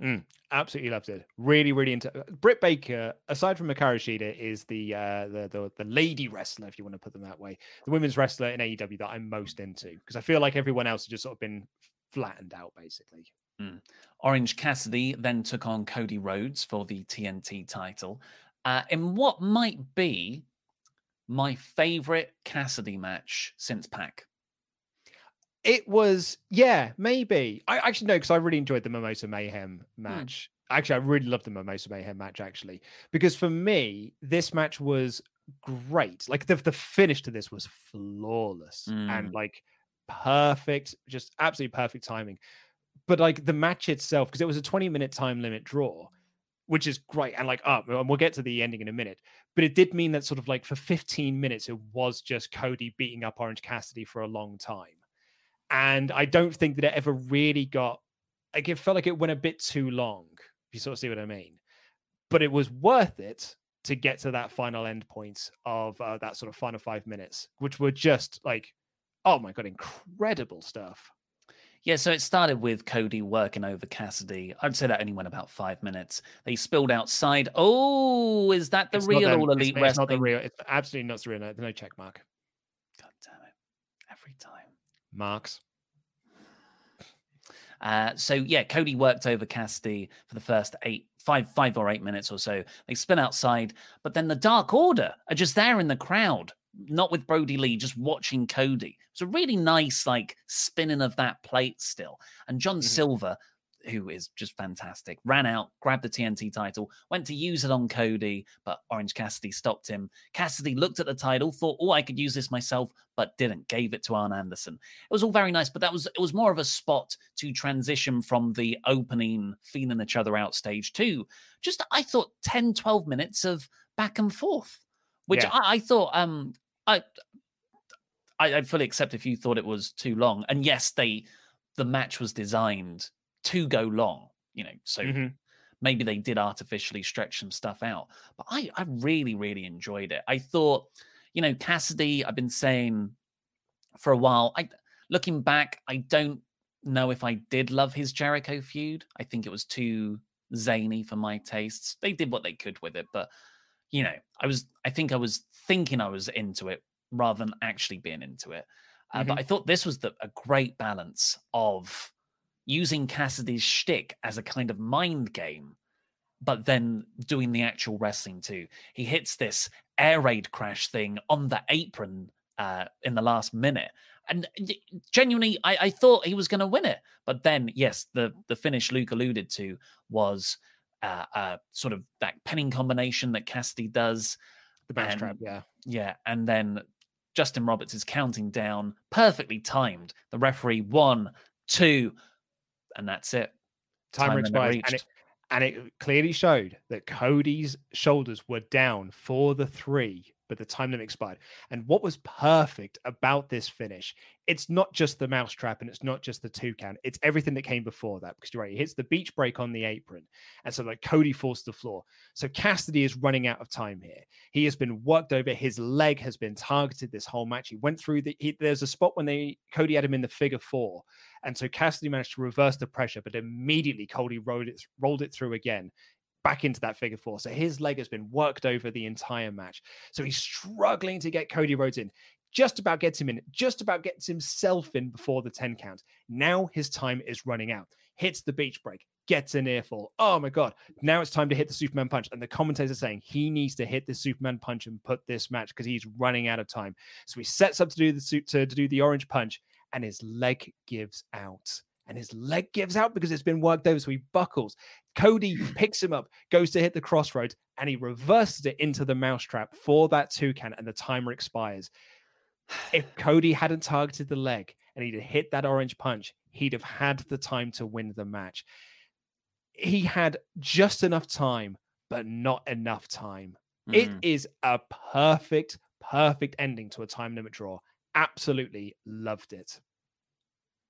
Mm, absolutely loved it. Really, really into Britt Baker. Aside from Hikaru Shida, is the, uh, the the the lady wrestler, if you want to put them that way, the women's wrestler in AEW that I'm most into because I feel like everyone else has just sort of been flattened out, basically. Mm. Orange Cassidy then took on Cody Rhodes for the TNT title uh, in what might be my favorite Cassidy match since Pac. It was, yeah, maybe. I actually know because I really enjoyed the Mimosa Mayhem hmm. match. Hmm. Actually, I really loved the Mimosa Mayhem match, actually, because for me, this match was great. Like the the finish to this was flawless Mm. and like perfect, just absolutely perfect timing. But like the match itself, because it was a 20 minute time limit draw, which is great. And like, oh, and we'll get to the ending in a minute. But it did mean that sort of like for 15 minutes, it was just Cody beating up Orange Cassidy for a long time. And I don't think that it ever really got like it felt like it went a bit too long. If you sort of see what I mean. But it was worth it to get to that final end point of uh, that sort of final five minutes, which were just like, oh my god, incredible stuff. Yeah, so it started with Cody working over Cassidy. I'd say that only went about five minutes. They spilled outside. Oh, is that the It's real them. All It's- Elite it's, Wrestling? not the real. It's absolutely not the real. No, no check mark. God damn it! Every time. Marks. Uh, so yeah, Cody worked over Cassidy for the first eight, five, five or eight minutes or so. They spin outside, but then the Dark Order are just there in the crowd, not with Brodie Lee, just watching Cody. It's a really nice like spinning of that plate still. And John Silver, who is just fantastic, ran out, grabbed the TNT title, went to use it on Cody, but Orange Cassidy stopped him. Cassidy looked at the title, thought, "Oh, I could use this myself," but didn't. Gave it to Arn Anderson. It was all very nice, but that was it was more of a spot to transition from the opening feeling each other out stage two. Just I thought 10, 12 minutes of back and forth, which Yeah. I, I thought um I, I fully accept if you thought it was too long. And yes, they the match was designed to go long, you know, so Mhm. maybe they did artificially stretch some stuff out. But I, I really, really enjoyed it. I thought, you know, Cassidy, I've been saying for a while, I looking back, I don't know if I did love his Jericho feud. I think it was too zany for my tastes. They did what they could with it, but you know, I was I think I was thinking I was into it rather than actually being into it. Uh, But Mhm. I thought this was the, a great balance of using Cassidy's shtick as a kind of mind game, but then doing the actual wrestling too. He hits this air raid crash thing on the apron uh, in the last minute. And genuinely, I, I thought he was going to win it. But then, yes, the, the finish Luke alluded to was uh, uh, sort of that penning combination that Cassidy does. The back and- trap, yeah. Yeah. And then Justin Roberts is counting down, perfectly timed. The referee, one, two, and that's it. Time, limit expired, and it, and it clearly showed that Cody's shoulders were down for the three, but the time limit expired. And what was perfect about this finish, it's not just the mousetrap and it's not just the two count, it's everything that came before that. Because you're right, he hits the beach break on the apron, and so like Cody to the floor. So Cassidy is running out of time here. He has been worked over. His leg has been targeted this whole match. He went through the. He, there's a spot when they Cody had him in the figure four, and so Cassidy managed to reverse the pressure, but immediately Cody rolled it rolled it through again, back into that figure four. So his leg has been worked over the entire match. So he's struggling to get Cody Rhodes in. Just about gets him in, just about gets himself in before the 10 count. Now his time is running out. Hits the beach break, gets an earful. Oh my God. Now it's time to hit the Superman punch. And the commentators are saying he needs to hit the Superman punch and put this match because he's running out of time. So he sets up to do the suit to, to do the orange punch, and his leg gives out. And his leg gives out because it's been worked over. So he buckles. Cody picks him up, goes to hit the crossroads, and he reverses it into the mousetrap for that two count, and the timer expires. If Cody hadn't targeted the leg and he'd hit that orange punch, he'd have had the time to win the match. He had just enough time, but not enough time. It Mhm. is a perfect, perfect ending to a time limit draw. Absolutely loved it.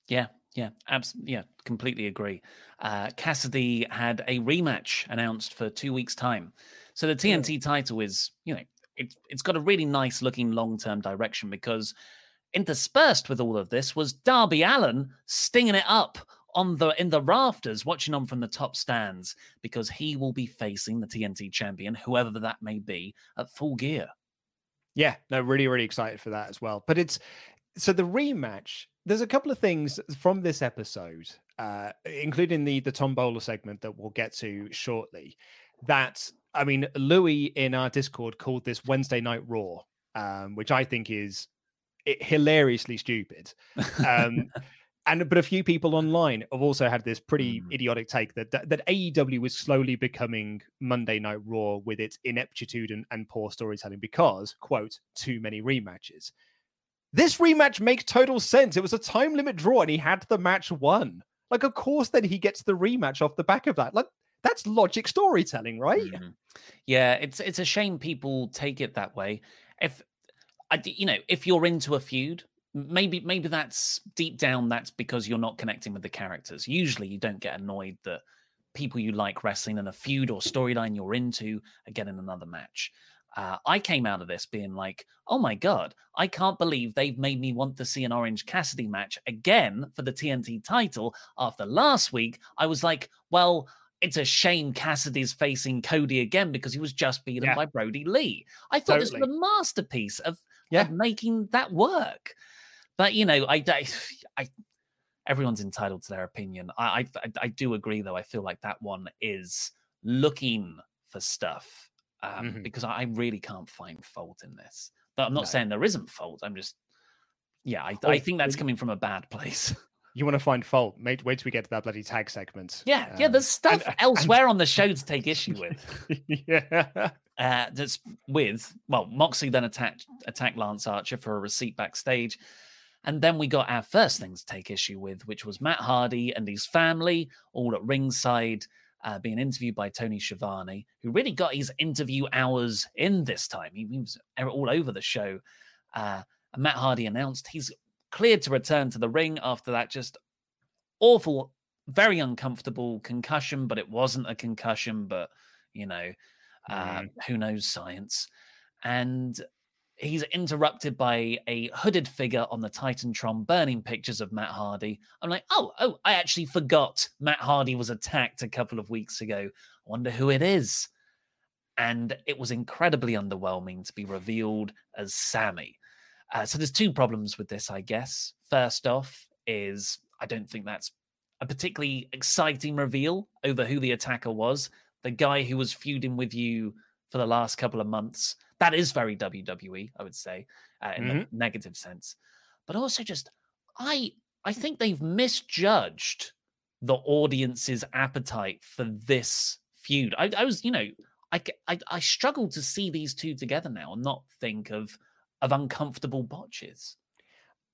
Yeah, yeah, absolutely. Yeah, completely agree. Uh, Cassidy had a rematch announced for two weeks' time. So the TNT title is, you know, it, it's got a really nice looking long term direction because interspersed with all of this was Darby Allin stinging it up on the in the rafters, watching on from the top stands because he will be facing the TNT champion, whoever that may be, at full gear. Yeah, no, really, really excited for that as well. But it's so the rematch. There's a couple of things from this episode, uh, including the the tombola segment that we'll get to shortly. That I mean, Louis in our Discord called this Wednesday Night Raw, um, which I think is hilariously stupid. Um, and but a few people online have also had this pretty Mm. idiotic take that, that that AEW was slowly becoming Monday Night Raw with its ineptitude and, and poor storytelling because quote too many rematches. This rematch makes total sense. It was a time limit draw, and he had the match won. Like, of course, then he gets the rematch off the back of that. Like, that's logic storytelling, right? Mhm. Yeah, it's it's a shame people take it that way. If I, you know, if you're into a feud, maybe maybe that's deep down that's because you're not connecting with the characters. Usually, you don't get annoyed that people you like wrestling in a feud or storyline you're into are getting another match. Uh, I came out of this being like, oh my god, I can't believe they've made me want to see an Orange Cassidy match again for the TNT title. After last week, I was like, well, it's a shame Cassidy's facing Cody again because he was just beaten Yeah. by Brodie Lee. I thought this was a masterpiece of, Yeah. of making that work. But you know, I, I, I everyone's entitled to their opinion. I, I, I do agree though. I feel like that one is looking for stuff um, Mhm. because I really can't find fault in this. But I'm not No. saying there isn't fault. I'm just, yeah, I, Oh, I think that's coming from a bad place. You want to find fault? Wait, wait till we get to that bloody tag segment. Yeah, yeah. Um, There's stuff and- elsewhere on the show to take issue with. yeah. Uh, that's with well, Moxley then attacked attacked Lance Archer for a receipt backstage, and then we got our first thing to take issue with, which was Matt Hardy and his family all at ringside. Uh, being interviewed by Tony Schiavone, who really got his interview hours in this time. He, he was all over the show. Uh, Matt Hardy announced he's cleared to return to the ring after that just awful, very uncomfortable concussion, but it wasn't a concussion, but you know, uh, who knows science. And he's interrupted by a hooded figure on the Titantron burning pictures of Matt Hardy. I'm like, oh, oh, I actually forgot Matt Hardy was attacked a couple of weeks ago. I wonder who it is. And it was incredibly underwhelming to be revealed as Sammy. Uh, so there's two problems with this, I guess. First off, is I don't think that's a particularly exciting reveal over who the attacker was. The guy who was feuding with you for the last couple of months. That is very WWE, I would say, uh, in the negative sense. But also, just I I think they've misjudged the audience's appetite for this feud. I, I was, you know, I, I struggle to see these two together now and not think of of uncomfortable botches.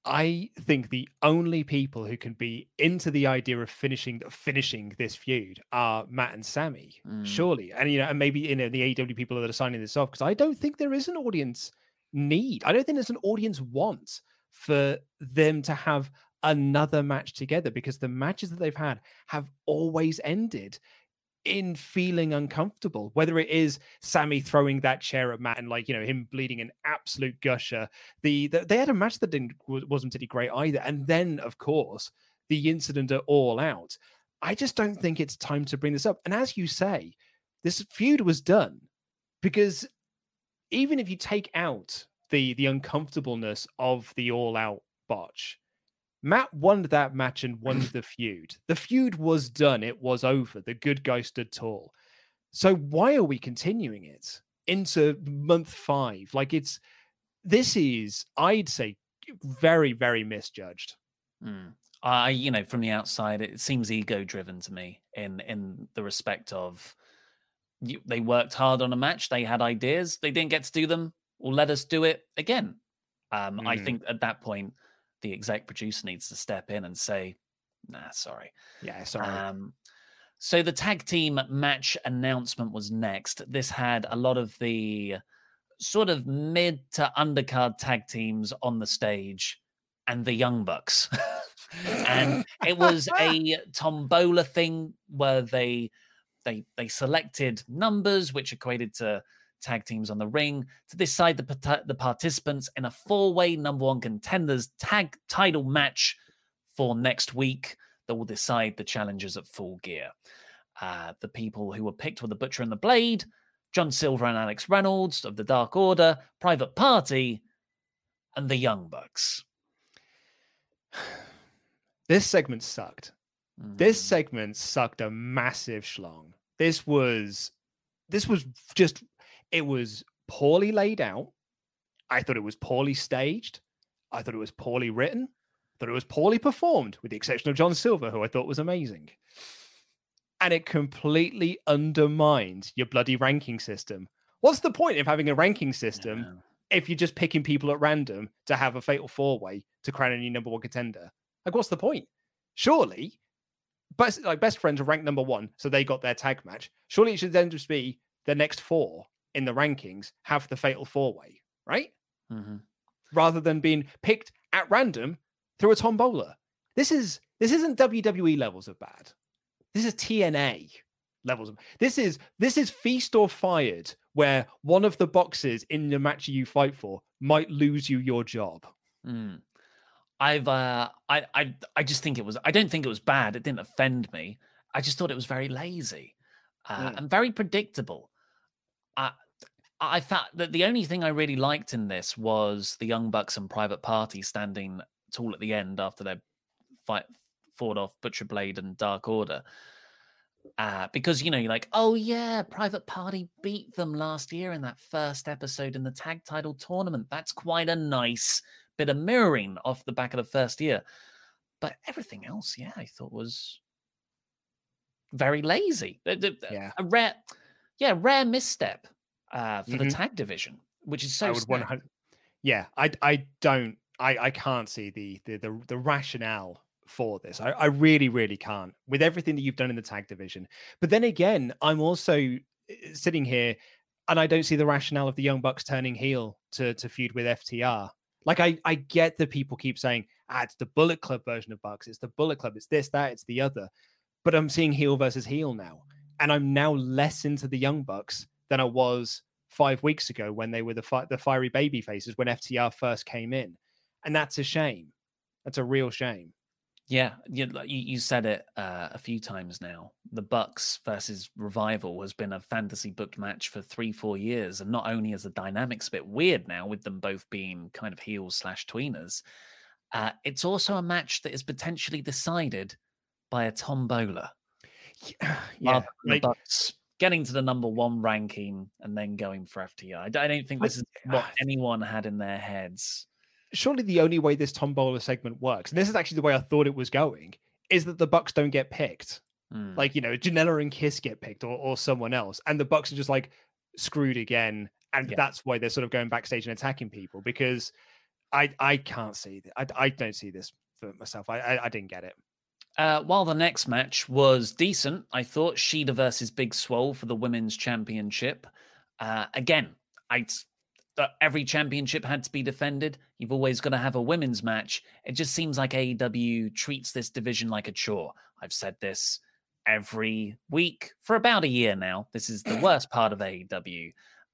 I think the only people who can be into the idea of finishing finishing this feud are Matt and Sammy, Mm. surely, and you know, and maybe you know the AEW people that are signing this off because I don't think there is an audience need. I don't think there's an audience want for them to have another match together because the matches that they've had have always ended in feeling uncomfortable, whether it is Sammy throwing that chair at Matt and like you know him bleeding an absolute gusher. The, the they had a match that didn't wasn't particularly great either, and then of course the incident at All Out. I just don't think it's time to bring this up. And as you say, this feud was done because even if you take out the the uncomfortableness of the All Out botch, Matt won that match and won the feud. The feud was done. It was over. The good guy stood tall. So why are we continuing it into month five? Like it's this is, I'd say, very, very misjudged. Mm. I, you know, from the outside, it seems ego driven to me in in the respect of you, they worked hard on a match, they had ideas, they didn't get to do them. Well, let us do it again. Um, I Mm. think at that point, the exec producer needs to step in and say, "Nah, sorry." Yeah, sorry. Um, so the tag team match announcement was next. This had a lot of the sort of mid to undercard tag teams on the stage and the Young Bucks. and it was a tombola thing where they they they selected numbers which equated to tag teams on the ring to decide the the participants in a four-way number one contenders tag title match for next week that will decide the challengers at full gear. Uh, the people who were picked were the Butcher and the Blade, John Silver and Alex Reynolds of the Dark Order, Private Party, and the Young Bucks. This segment sucked. This segment sucked a massive schlong. This was this was just it was poorly laid out. I thought it was poorly staged. I thought it was poorly written. I Thought it was poorly performed, with the exception of John Silver, who I thought was amazing. And it completely undermined your bloody ranking system. What's the point of having a ranking system if you're just picking people at random to have a fatal four way to crown a new number one contender? Like, what's the point? Surely, best like best friends are ranked number one, so they got their tag match. Surely it should then just be the next four in the rankings have the fatal four way, right? Mm-hmm. Rather than being picked at random through a tombola. This is this isn't WWE levels of bad. This is TNA levels of this is this is feast or fired where one of the boxes in the match you fight for might lose you your job. Mm. I've uh I I I just think it was I don't think it was bad. It didn't offend me. I just thought it was very lazy uh, mm. and very predictable. I I thought that the only thing I really liked in this was the Young Bucks and Private Party standing tall at the end after their fight fought off Butcher Blade and Dark Order. Uh, because you know, you're like, oh yeah, Private Party beat them last year in that first episode in the tag title tournament. That's quite a nice bit of mirroring off the back of the first year. But everything else, yeah, I thought was very lazy. Yeah. A rare, yeah, rare misstep uh, for mm-hmm. the tag division, which is so. I would 100, yeah, I I don't I, I can't see the, the the the, rationale for this. I, I really, really can't with everything that you've done in the tag division. But then again, I'm also eh, sitting here and I don't see the rationale of the Young Bucks turning heel to to feud with FTR. Like I I get that people keep saying, ah, it's the Bullet Club version of Bucks, it's the Bullet Club, it's this, that, it's the other. But I'm seeing heel versus heel now. And I'm now less into the Young Bucks than I was five weeks ago when they were the fi- the fiery baby faces when FTR first came in and that's a shame. That's a real shame. Yeah, you, you said it uh, a few times now. The Bucks versus Revival has been a fantasy booked match for three, four years, and not only is the dynamics a bit weird now with them both being kind of heels slash tweeners, uh, it's also a match that is potentially decided by a tombola. Yeah, like, getting to the number one ranking and then going for FTR. I don't think this is what anyone had in their heads surely the only way this tombola segment works, and this is actually the way I thought it was going, is that the Bucks don't get picked. Mm. Like, you know, Janela and Kiss get picked or, or someone else. And the Bucks are just like screwed again. And yeah. that's why they're sort of going backstage and attacking people because I I can't see that. I, I don't see this for myself. I, I, I didn't get it. Uh, while the next match was decent, I thought Shida versus Big Swole for the women's championship. Uh, again, I every championship had to be defended. You've always got to have a women's match. It just seems like AEW treats this division like a chore. I've said this every week for about a year now. This is the worst part of AEW.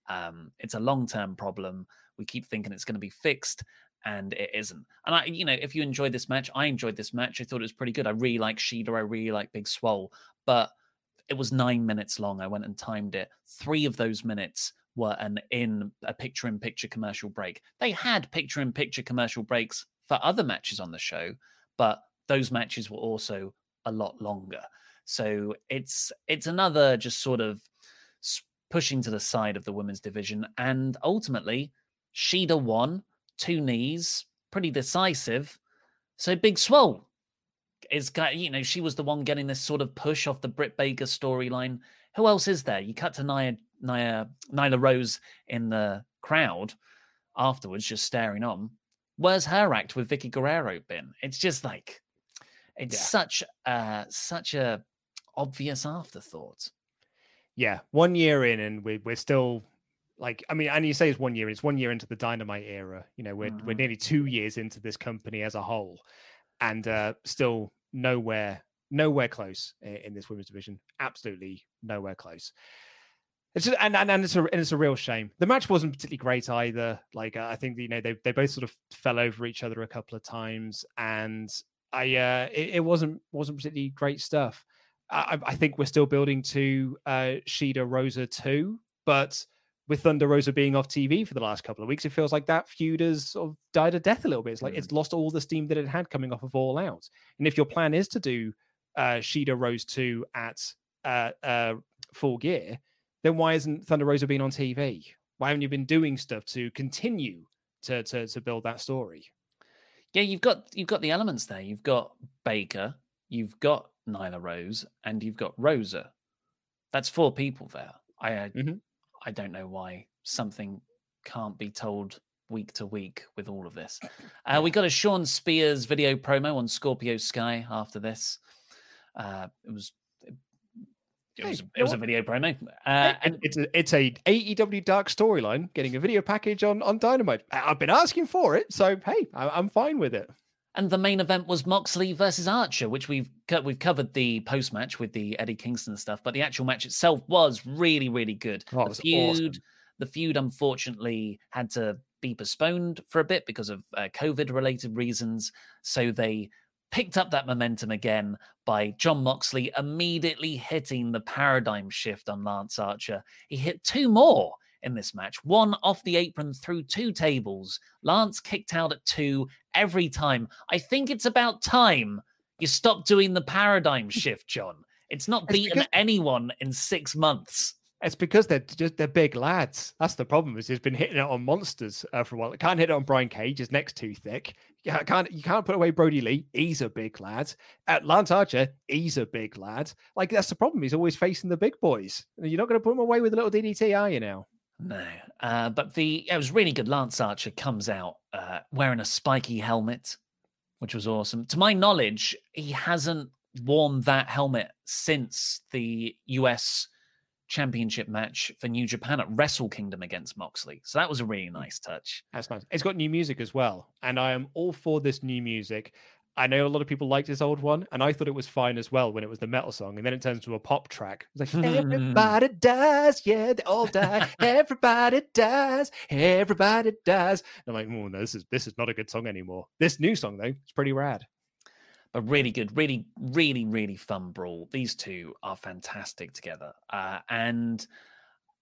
Um, it's a long term problem. We keep thinking it's going to be fixed, and it isn't. And I, you know, if you enjoyed this match, I enjoyed this match. I thought it was pretty good. I really like Shida. I really like Big Swole, but it was nine minutes long. I went and timed it. Three of those minutes were an in a picture in picture commercial break. They had picture in picture commercial breaks for other matches on the show, but those matches were also a lot longer. So it's it's another just sort of pushing to the side of the women's division, and ultimately Shida won two knees, pretty decisive. So Big Swole is you know she was the one getting this sort of push off the Britt Baker storyline. Who else is there? You cut to Nia Nia, Nyla Rose in the crowd afterwards, just staring on. Where's her act with Vickie Guerrero been? It's just like it's yeah. such uh such a obvious afterthought. Yeah, one year in, and we we're still like I mean, and you say it's one year, it's one year into the dynamite era. You know, we're mm-hmm. we're nearly two years into this company as a whole, and uh still nowhere nowhere close in, this women's division. Absolutely nowhere close. It's just, and, and and it's a and it's a real shame. The match wasn't particularly great either. Like uh, I think you know they they both sort of fell over each other a couple of times, and I uh it, it wasn't wasn't particularly great stuff. I, I think we're still building to uh Shida Rosa too, but with Thunder Rosa being off TV for the last couple of weeks, it feels like that feud has sort of died a death a little bit. It's like mm. it's lost all the steam that it had coming off of All Out. And if your plan is to do uh Shida Rosa 2 at uh, uh full gear, then why isn't Thunder Rosa been on TV? Why haven't you been doing stuff to continue to to, to build that story? Yeah, you've got you've got the elements there. You've got Baker, you've got Nyla Rose, and you've got Rosa. That's four people there. I mm-hmm. I don't know why something can't be told week to week with all of this. Uh, we got a Shawn Spears video promo on Scorpio Sky after this. Uh, it was it was, it was a video promo. Uh, and it's a, it's a AEW Dark storyline getting a video package on on Dynamite. I've been asking for it, so hey, I, am fine with it. And the main event was Moxley versus Archer, which we've we've covered the post match with the Eddie Kingston stuff, but the actual match itself was really really good. Oh, the feud, awesome. the feud, unfortunately, had to be postponed for a bit because of uh, COVID related reasons. So they picked up that momentum again by Jon Moxley immediately hitting the paradigm shift on Lance Archer. He hit two more in this match, one off the apron through two tables. Lance kicked out at two every time. I think it's about time you stop doing the paradigm shift, John. It's not beaten because- anyone in six months. It's because they're just they're big lads. That's the problem. Is he's been hitting it on monsters uh, for a while. Can't hit it on Brian Cage. His neck's too thick. You can't you can't put away Brodie Lee. He's a big lad. At Lance Archer, he's a big lad. Like that's the problem. He's always facing the big boys. You're not going to put him away with a little DDT, are you now? No. Uh, but the it was really good. Lance Archer comes out uh, wearing a spiky helmet, which was awesome. To my knowledge, he hasn't worn that helmet since the US championship match for New Japan at Wrestle Kingdom against Moxley. So that was a really nice touch. That's nice. It's got new music as well. And I am all for this new music. I know a lot of people liked this old one, and I thought it was fine as well when it was the metal song, and then it turns to a pop track. It's like everybody dies, yeah, they all die. everybody dies, everybody dies. And I'm like, oh, no, this is this is not a good song anymore. This new song though, it's pretty rad But really good, really, really, really fun brawl. These two are fantastic together. Uh, and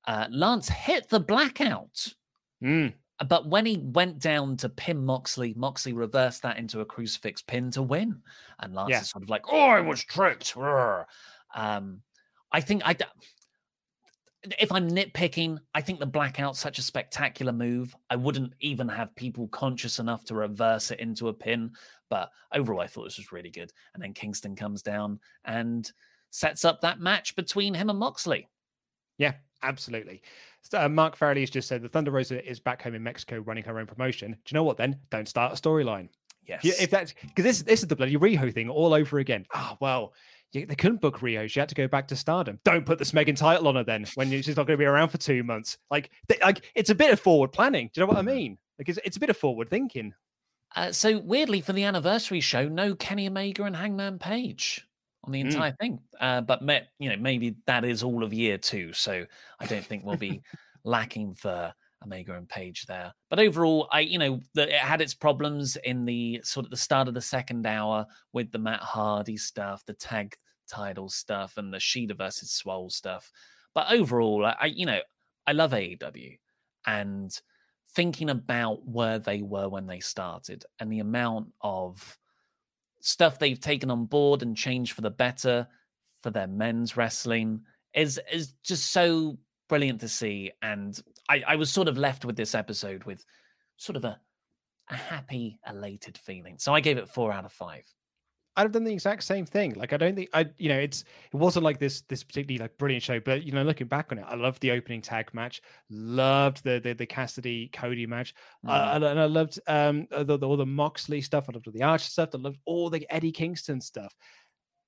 uh, Lance hit the blackout. Mm. But when he went down to pin Moxley, Moxley reversed that into a crucifix pin to win. And Lance yeah. is sort of like, oh, I was tricked. Um, I think I if I'm nitpicking, I think the blackout's such a spectacular move. I wouldn't even have people conscious enough to reverse it into a pin. But overall, I thought this was really good. And then Kingston comes down and sets up that match between him and Moxley. Yeah, absolutely. So, uh, Mark Farrelly has just said the Thunder Rosa is back home in Mexico running her own promotion. Do you know what then? Don't start a storyline. Yes. If that's because this this is the bloody Riho thing all over again. Ah, oh, well, they couldn't book Riho. She had to go back to Stardom. Don't put the Smeggin title on her then when she's not going to be around for two months. Like, they, like it's a bit of forward planning. Do you know what I mean? Like, it's, it's a bit of forward thinking. Uh, so weirdly, for the anniversary show, no Kenny Omega and Hangman Page on the hmm. entire mm. thing. Uh, but you know, maybe that is all of year two, so I don't think we'll be lacking for Omega and Page there. But overall, I you know the, it had its problems in the sort of the start of the second hour with the Matt Hardy stuff, the tag title stuff, and the Shida versus Swole stuff. But overall, I you know I love AEW, and thinking about where they were when they started and the amount of stuff they've taken on board and changed for the better for their men's wrestling is is just so brilliant to see. And I, I was sort of left with this episode with sort of a a happy, elated feeling. So I gave it four out of five. I'd have done the exact same thing. Like I don't think I, you know, it's it wasn't like this this particularly like brilliant show, but you know, looking back on it, I loved the opening tag match, loved the the, the Cassidy Cody match, mm. uh, and I loved um the, the, all the Moxley stuff, I loved all the Archer stuff, I loved all the Eddie Kingston stuff,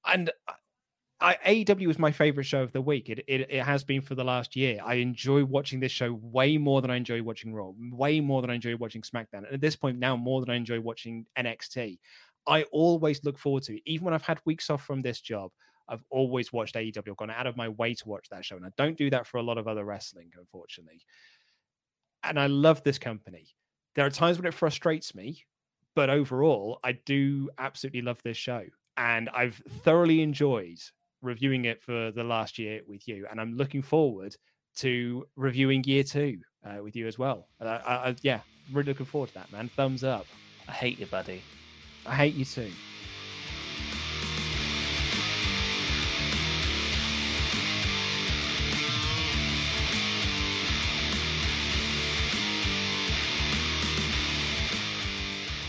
and. I, AEW was my favorite show of the week. It, it it has been for the last year. I enjoy watching this show way more than I enjoy watching Raw, way more than I enjoy watching SmackDown, and at this point now more than I enjoy watching NXT. I always look forward to. Even when I've had weeks off from this job, I've always watched AEW. Gone out of my way to watch that show. And I don't do that for a lot of other wrestling, unfortunately. And I love this company. There are times when it frustrates me, but overall, I do absolutely love this show. And I've thoroughly enjoyed reviewing it for the last year with you. And I'm looking forward to reviewing year two uh, with you as well. Uh, I, I, yeah, really looking forward to that, man. Thumbs up. I hate you, buddy. I hate you too.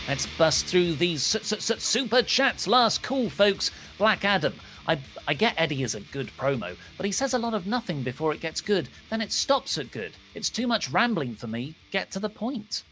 Let's bust through these super chats. Last call, folks. Black Adam. I, I get Eddie is a good promo, but he says a lot of nothing before it gets good. Then it stops at good. It's too much rambling for me. Get to the point.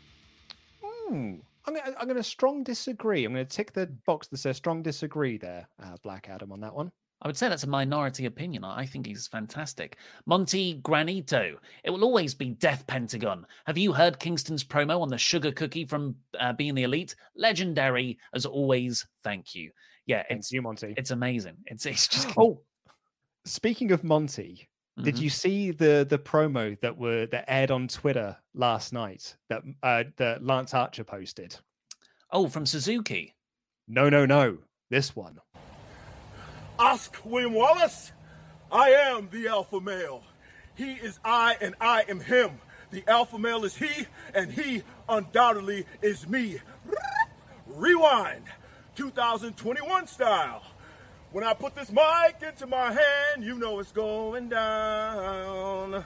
Hmm. I'm going I'm to strong disagree. I'm going to tick the box that says strong disagree there, uh, Black Adam, on that one. I would say that's a minority opinion. I think he's fantastic. Monty Granito. It will always be Death Pentagon. Have you heard Kingston's promo on the sugar cookie from uh, Being the Elite? Legendary as always. Thank you. Yeah, it's Thank you, Monty. It's amazing. It's it's just oh. Speaking of Monty, Mm-hmm. did you see the the promo that were that aired on Twitter last night that uh, that Lance Archer posted? Oh, from Suzuki. No, no, no. This one. Ask William Wallace. I am the alpha male. He is I and I am him. The alpha male is he and he undoubtedly is me. Rewind 2021 style. When I put this mic into my hand, you know it's going down.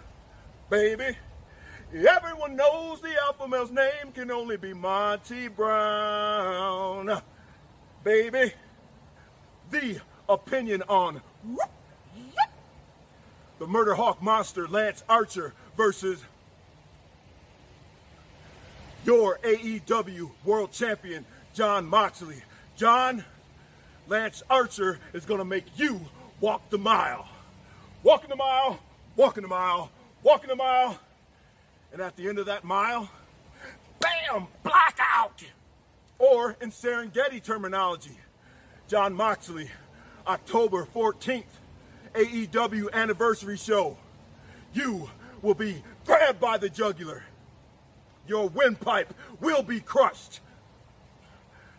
Baby, everyone knows the alpha male's name can only be Monty Brown. Baby, the opinion on the Murder Hawk monster Lance Archer versus your AEW World Champion Jon Moxley. John, Lance Archer is going to make you walk the mile. Walking the mile, walking the mile, walking the mile. And at the end of that mile, bam, blackout. Or in Serengeti terminology, Jon Moxley, October 14th, AEW anniversary show. You will be grabbed by the jugular. Your windpipe will be crushed.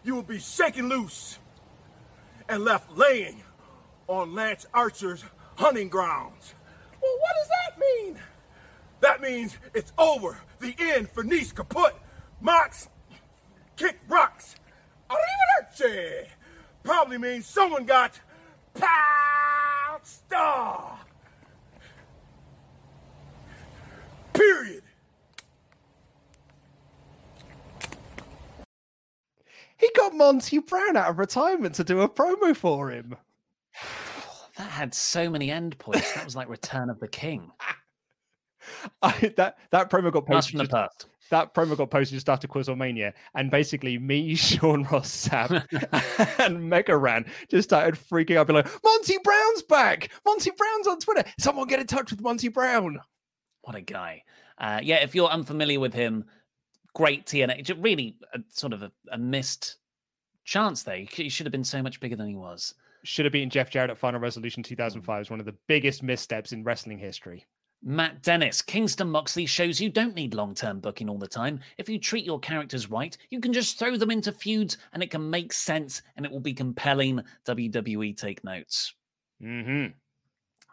You will be shaken loose and left laying on Lance Archer's hunting grounds. Well, what does that mean? That means it's over. The end for Nice kaput. Mox, kick rocks. Arrivederci. Probably means someone got pounced off. Period. He got Monty Brown out of retirement to do a promo for him. That had so many endpoints. That was like Return of the King. I, that that promo got posted from the just- past. That promo got posted just after Quizlemania, and basically me, Sean Ross Sapp, and Mega Ran just started freaking out, being like, "Monty Brown's back! Monty Brown's on Twitter! Someone get in touch with Monty Brown!" What a guy. Uh, yeah, if you're unfamiliar with him, great TNA. Really, a, sort of a, a missed chance there. He should have been so much bigger than he was. Should have beaten Jeff Jarrett at Final Resolution hmm. 2005. Is one of the biggest missteps in wrestling history. Matt Dennis, Kingston Moxley shows you don't need long term booking all the time. If you treat your characters right, you can just throw them into feuds and it can make sense and it will be compelling. WWE take notes. Mm-hmm.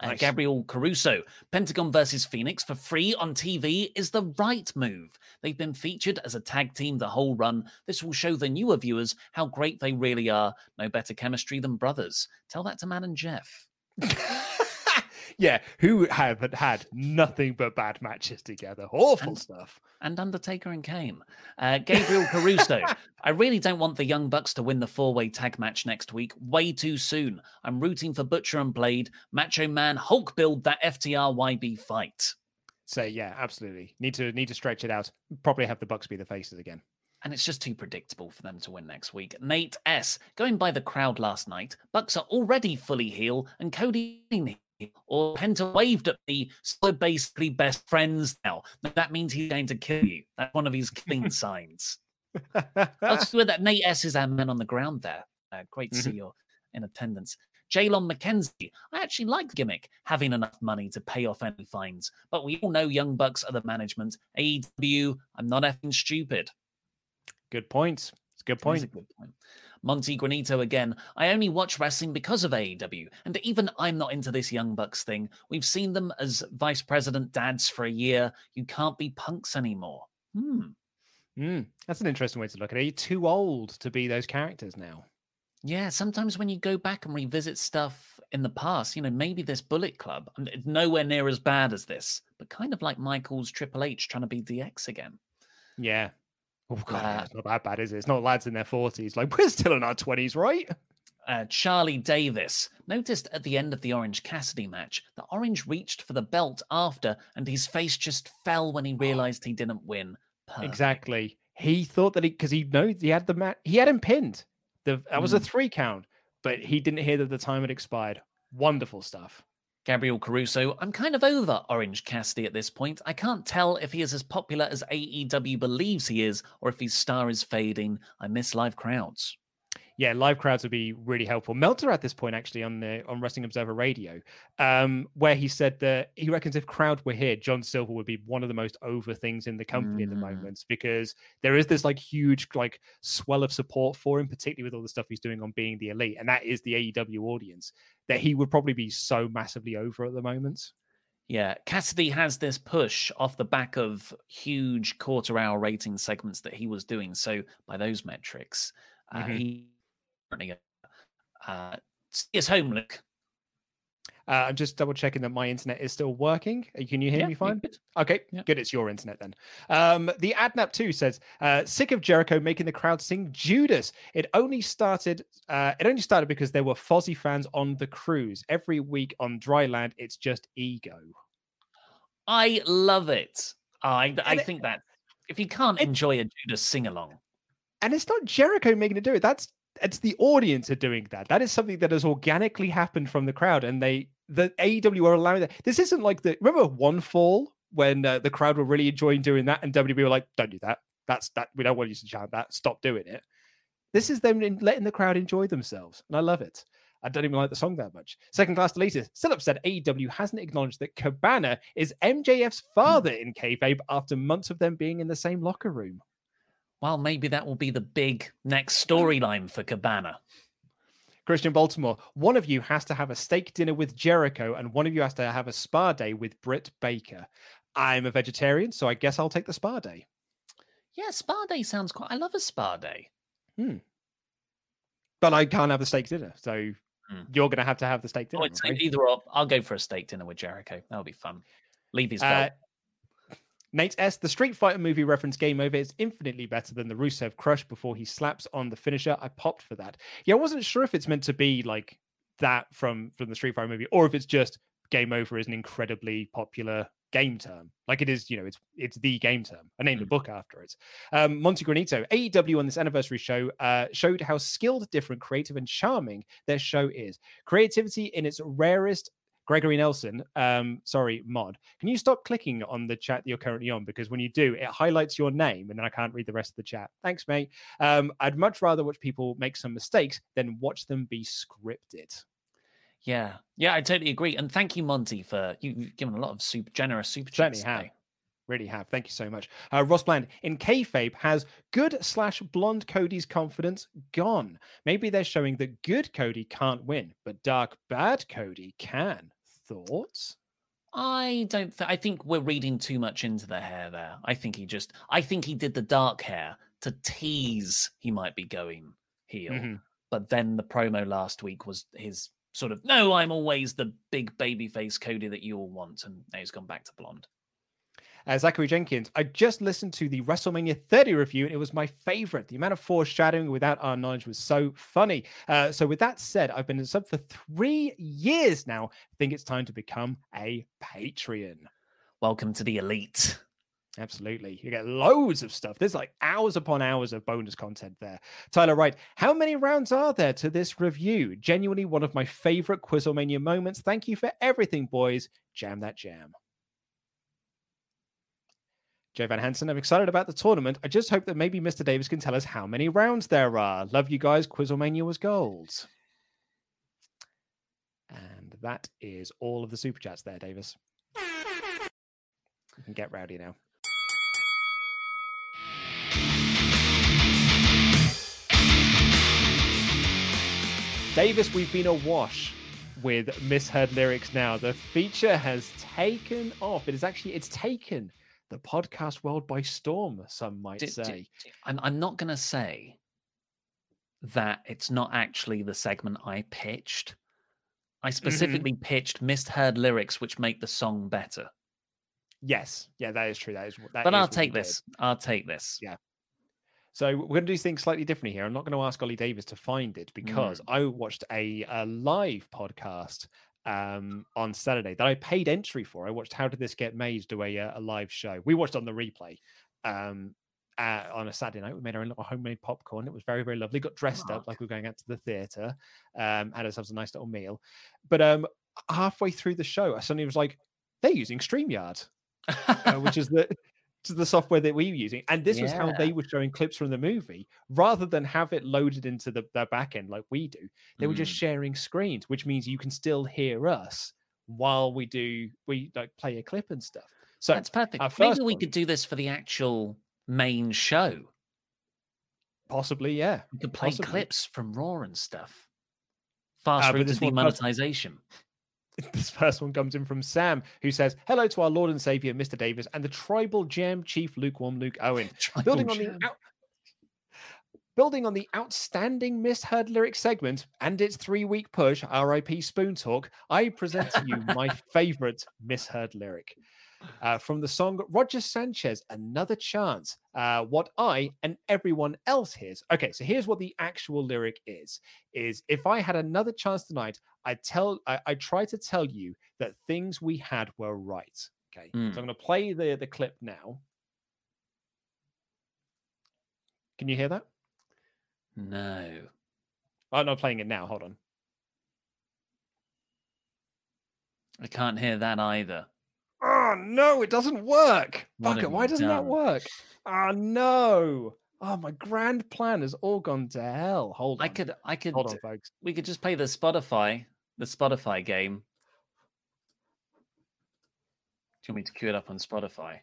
Mm-hmm. Uh, Gabriel Caruso, Pentagon versus Fenix for free on TV is the right move. They've been featured as a tag team the whole run. This will show the newer viewers how great they really are. No better chemistry than brothers. Tell that to Matt and Jeff. Yeah, who haven't had nothing but bad matches together. Awful And- stuff. and Undertaker and Kane. Uh, Gabriel Caruso. I really don't want the Young Bucks to win the four way tag match next week. Way too soon. I'm rooting for Butcher and Blade. Macho Man Hulk build that FTR YB fight. So yeah, absolutely. Need to need to stretch it out. Probably have the Bucks be the faces again. And it's just too predictable for them to win next week. Nate S. Going by the crowd last night, Bucks are already fully heel and Cody. Or Penta waved at me, so we're basically best friends now. That means he's going to kill you. That's one of his killing signs. That's good that Nate S is our man on the ground there. Uh, great to see Mhm. you're in attendance. Jalon McKenzie, I actually like the gimmick, having enough money to pay off any fines. But we all know Young Bucks are the management. AEW, I'm not effing stupid. Good point. It's a good point. a good point. Monty Granito again. I only watch wrestling because of AEW, and even I'm not into this Young Bucks thing. We've seen them as vice president dads for a year. You can't be punks anymore. Hmm. Mm, that's an interesting way to look at it. You're too old to be those characters now. Yeah, sometimes when you go back and revisit stuff in the past, you know, maybe this Bullet Club, and it's nowhere near as bad as this, but kind of like Michael's Triple H trying to be DX again. Yeah. Oh god, uh, it's not that bad, is it? It's not lads in their forties. Like we're still in our twenties, right? Uh, Charlie Davis noticed at the end of the Orange Cassidy match that Orange reached for the belt after, and his face just fell when he realized he didn't win. Perfect. Exactly. He thought that he because he knows he had the match. He had him pinned. The that was mm. a three count, but he didn't hear that the time had expired. Wonderful stuff. Gabriel Caruso, I'm kind of over Orange Cassidy at this point. I can't tell if he is as popular as AEW believes he is, or if his star is fading. I miss live crowds yeah, live crowds would be really helpful. Meltzer at this point actually on the on Wrestling Observer Radio, um, where he said that he reckons if crowd were here, John Silver would be one of the most over things in the company mm. at the mm. moment because there is this like huge like swell of support for him, particularly with all the stuff he's doing on being the elite, and that is the AEW audience. That he would probably be so massively over at the moment. Yeah, Cassidy has this push off the back of huge quarter hour rating segments that he was doing. So by those metrics, uh, mm-hmm. he uh, his home look. Uh, I'm just double checking that my internet is still working. Uh, can you hear yeah, me fine? Good. Okay, yeah. good. It's your internet then. Um, the Adnap 2 says, uh, sick of Jericho making the crowd sing Judas. It only started uh, it only started because there were Fozzy fans on the cruise. Every week on dry land, it's just ego. I love it. I I and think it, that if you can't it, enjoy a Judas sing along. And it's not Jericho making it do it. That's it's the audience are doing that. That is something that has organically happened from the crowd, and they the AEW are allowing that. This isn't like the remember one fall when uh, the crowd were really enjoying doing that, and WWE were like, "Don't do that. That's that. We don't want you to chant that. Stop doing it." This is them letting the crowd enjoy themselves, and I love it. I don't even like the song that much. Second class deleted. Still upset AEW hasn't acknowledged that Cabana is MJF's father in kayfabe after months of them being in the same locker room well, maybe that will be the big next storyline for Cabana. Christian Baltimore, one of you has to have a steak dinner with Jericho, and one of you has to have a spa day with Britt Baker. I'm a vegetarian, so I guess I'll take the spa day. Yeah, spa day sounds quite. I love a spa day. Hmm. But I can't have the steak dinner, so hmm. you're going to have to have the steak dinner. Oh, either or. I'll go for a steak dinner with Jericho. That'll be fun. Leave his. Uh, Nate S. The Street Fighter movie reference Game Over is infinitely better than the Rusev Crush before he slaps on the finisher. I popped for that. Yeah, I wasn't sure if it's meant to be like that from from the Street Fighter movie, or if it's just Game Over is an incredibly popular game term. Like it is, you know, it's it's the game term. I named a hmm. book after it. Um, Monty Granito, AEW on this anniversary show uh, showed how skilled, different, creative, and charming their show is. Creativity in its rarest Gregory Nelson, um, sorry, mod, can you stop clicking on the chat that you're currently on? Because when you do, it highlights your name and then I can't read the rest of the chat. Thanks, mate. Um, I'd much rather watch people make some mistakes than watch them be scripted. Yeah, yeah, I totally agree. And thank you, Monty, for you've given a lot of super generous super chats. Certainly have. Really have. Thank you so much. Uh, Ross Bland in kayfabe has good slash blonde Cody's confidence gone. Maybe they're showing that good Cody can't win, but dark bad Cody can. Thoughts? I don't. Th- I think we're reading too much into the hair there. I think he just. I think he did the dark hair to tease he might be going heel. Mm-hmm. But then the promo last week was his sort of no, I'm always the big baby face Cody that you all want, and now he's gone back to blonde. Uh, Zachary Jenkins, I just listened to the WrestleMania 30 review and it was my favorite. The amount of foreshadowing without our knowledge was so funny. Uh, so, with that said, I've been a sub for three years now. I think it's time to become a Patreon. Welcome to the elite. Absolutely. You get loads of stuff. There's like hours upon hours of bonus content there. Tyler Wright, how many rounds are there to this review? Genuinely one of my favorite Quizlemania moments. Thank you for everything, boys. Jam that jam. Joe Van Hansen, I'm excited about the tournament. I just hope that maybe Mr. Davis can tell us how many rounds there are. Love you guys. Quizlemania was gold. And that is all of the super chats there, Davis. You can get rowdy now. Davis, we've been awash with misheard lyrics now. The feature has taken off. It is actually it's taken the podcast world by storm, some might say. I'm, I'm not going to say that it's not actually the segment I pitched. I mm-hmm. specifically mm-hmm. pitched misheard lyrics which make the song better. Yes, yeah, that is true. That is. That but is I'll take this. I'll take this. Yeah. So we're going to do things slightly differently here. I'm not going to ask Ollie Davis to find it because Mm. I watched a, a live podcast um, on Saturday that I paid entry for. I watched How Did This Get Made do a, uh, a live show. We watched on the replay um, uh, on a Saturday night. We made our own little homemade popcorn. It was very, very lovely. Got dressed up like we were going out to the theatre. Um, had ourselves a nice little meal. But um, halfway through the show, I suddenly was like, they're using StreamYard, uh, which is the to the software that we were using. And this was how they were showing clips from the movie rather than have it loaded into the, their back end like we do. They were just Mm. sharing screens, which means you can still hear us while we do we like play a clip and stuff. So That's perfect. Maybe we one- could do this for the actual main show. possibly, yeah. We could play possibly. clips from Raw and stuff. Fast Uh, route to this one does- demonetization. This first one comes in from Sam, who says, Hello to our Lord and Savior, Mr. Davis, and the tribal jam chief Lukewarm Luke Owen. building on the out- building on the outstanding misheard lyric segment and its three-week push, RIP Spoon Talk, I present to you my favorite misheard lyric. Uh, from the song Roger Sanchez, Another Chance. Uh, what I and everyone else hears. Okay, so here's what the actual lyric is: is if I had another chance tonight, I tell I, I try to tell you that things we had were right. Okay, Hmm. so I'm going to play the the clip now. Can you hear that? No. I'm not playing it now. Hold on. I can't hear that either. Oh no, it doesn't work. What Fuck it. Why doesn't that work? Oh no. Oh, my grand plan has all gone to hell. Hold on. I could I could Hold on, folks. we could just play the Spotify, the Spotify game. Do you want me to queue it up on Spotify?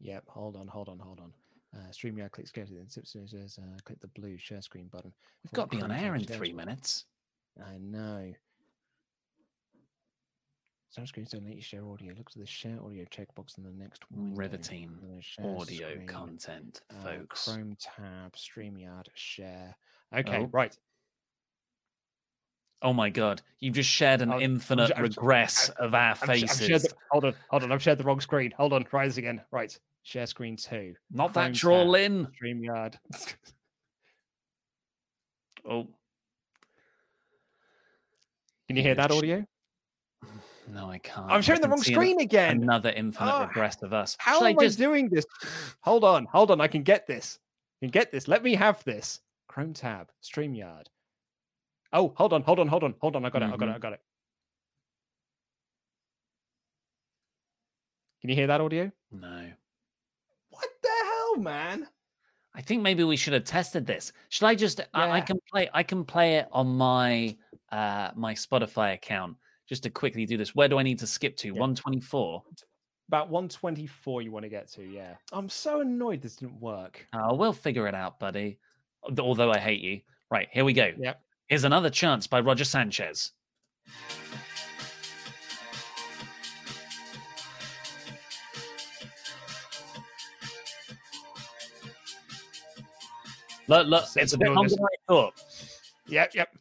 Yep. Hold on. Hold on. Hold on. Uh, StreamYard, click schedule, then uh, click the blue share screen button. We've got to be on air in three minutes. I know. Start screen so let you share audio. Look to the share audio checkbox in the next window. Riveting and then share audio screen, content, uh, folks. Chrome tab, StreamYard, share. Okay, Oh. right. Oh my god, you've just shared an I've- infinite I've- regress of our I've sh- I've faces. the- hold on, hold on. I've shared the wrong screen. Hold on, try this again. Right, share screen two. Not that Chrome troll tab, in. StreamYard. Oh, Can you hear that audio? no, I can't. I'm I sharing the wrong see an- screen again. Another infinite Ah, regress of us. How Should I am just I doing this? Hold on, hold on. I can get this. I can get this. Let me have this. Chrome tab, StreamYard. Oh, hold on, hold on, hold on, hold on. I got it. I got it. Mhm. I got it. Can you hear that audio? No. What the hell, man? I think maybe we should have tested this. Should I just? I, I can play. I can play it on my uh my Spotify account just to quickly do this. Where do I need to skip to? One twenty four. About 124 you want to get to, yeah. I'm so annoyed this didn't work. Oh, we'll figure it out, buddy. Although I hate you. Right here we go. Yep. Here's another chance by Roger Sanchez. Look, look, It's- a bit longer than I thought. Yep, yep.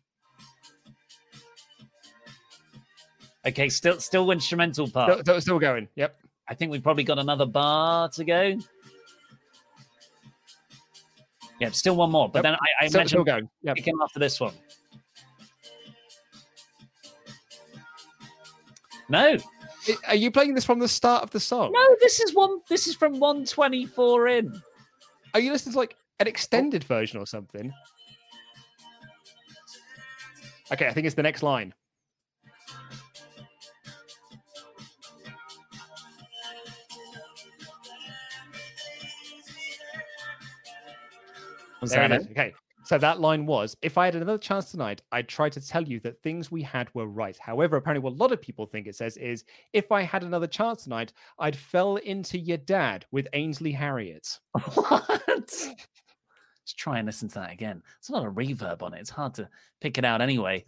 Okay, still still instrumental part. Still, still, going. Yep. I think we've probably got another bar to go. Yeah, still one more, but Yep. then I, I Still- imagine still going. Yep. picking after this one. No, Are you playing this from the start of the song? no, this is one. This is from one twenty four in. Are you listening to like an extended version or something? Okay, I think it's the next line. There that it is. Okay. So that line was if I had another chance tonight, I'd try to tell you that things we had were right. However, apparently, what a lot of people think it says is if I had another chance tonight, I'd fell into your dad with Ainsley Harriott. What? Let's try and listen to that again. It's not a lot of reverb on it. It's hard to pick it out anyway.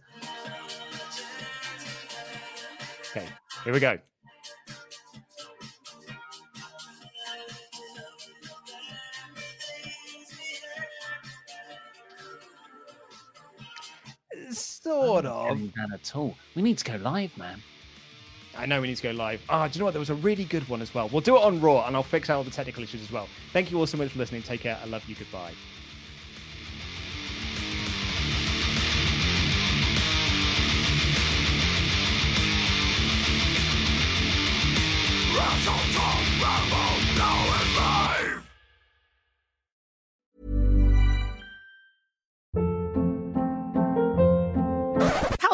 Okay, here we go. Sort I'm not of. that at all. We need to go live, man. I know we need to go live. Ah, do you know what? There was a really good one as well. We'll do it on Raw, and I'll fix out all the technical issues as well. Thank you all so much for listening. Take care. I love you. Goodbye.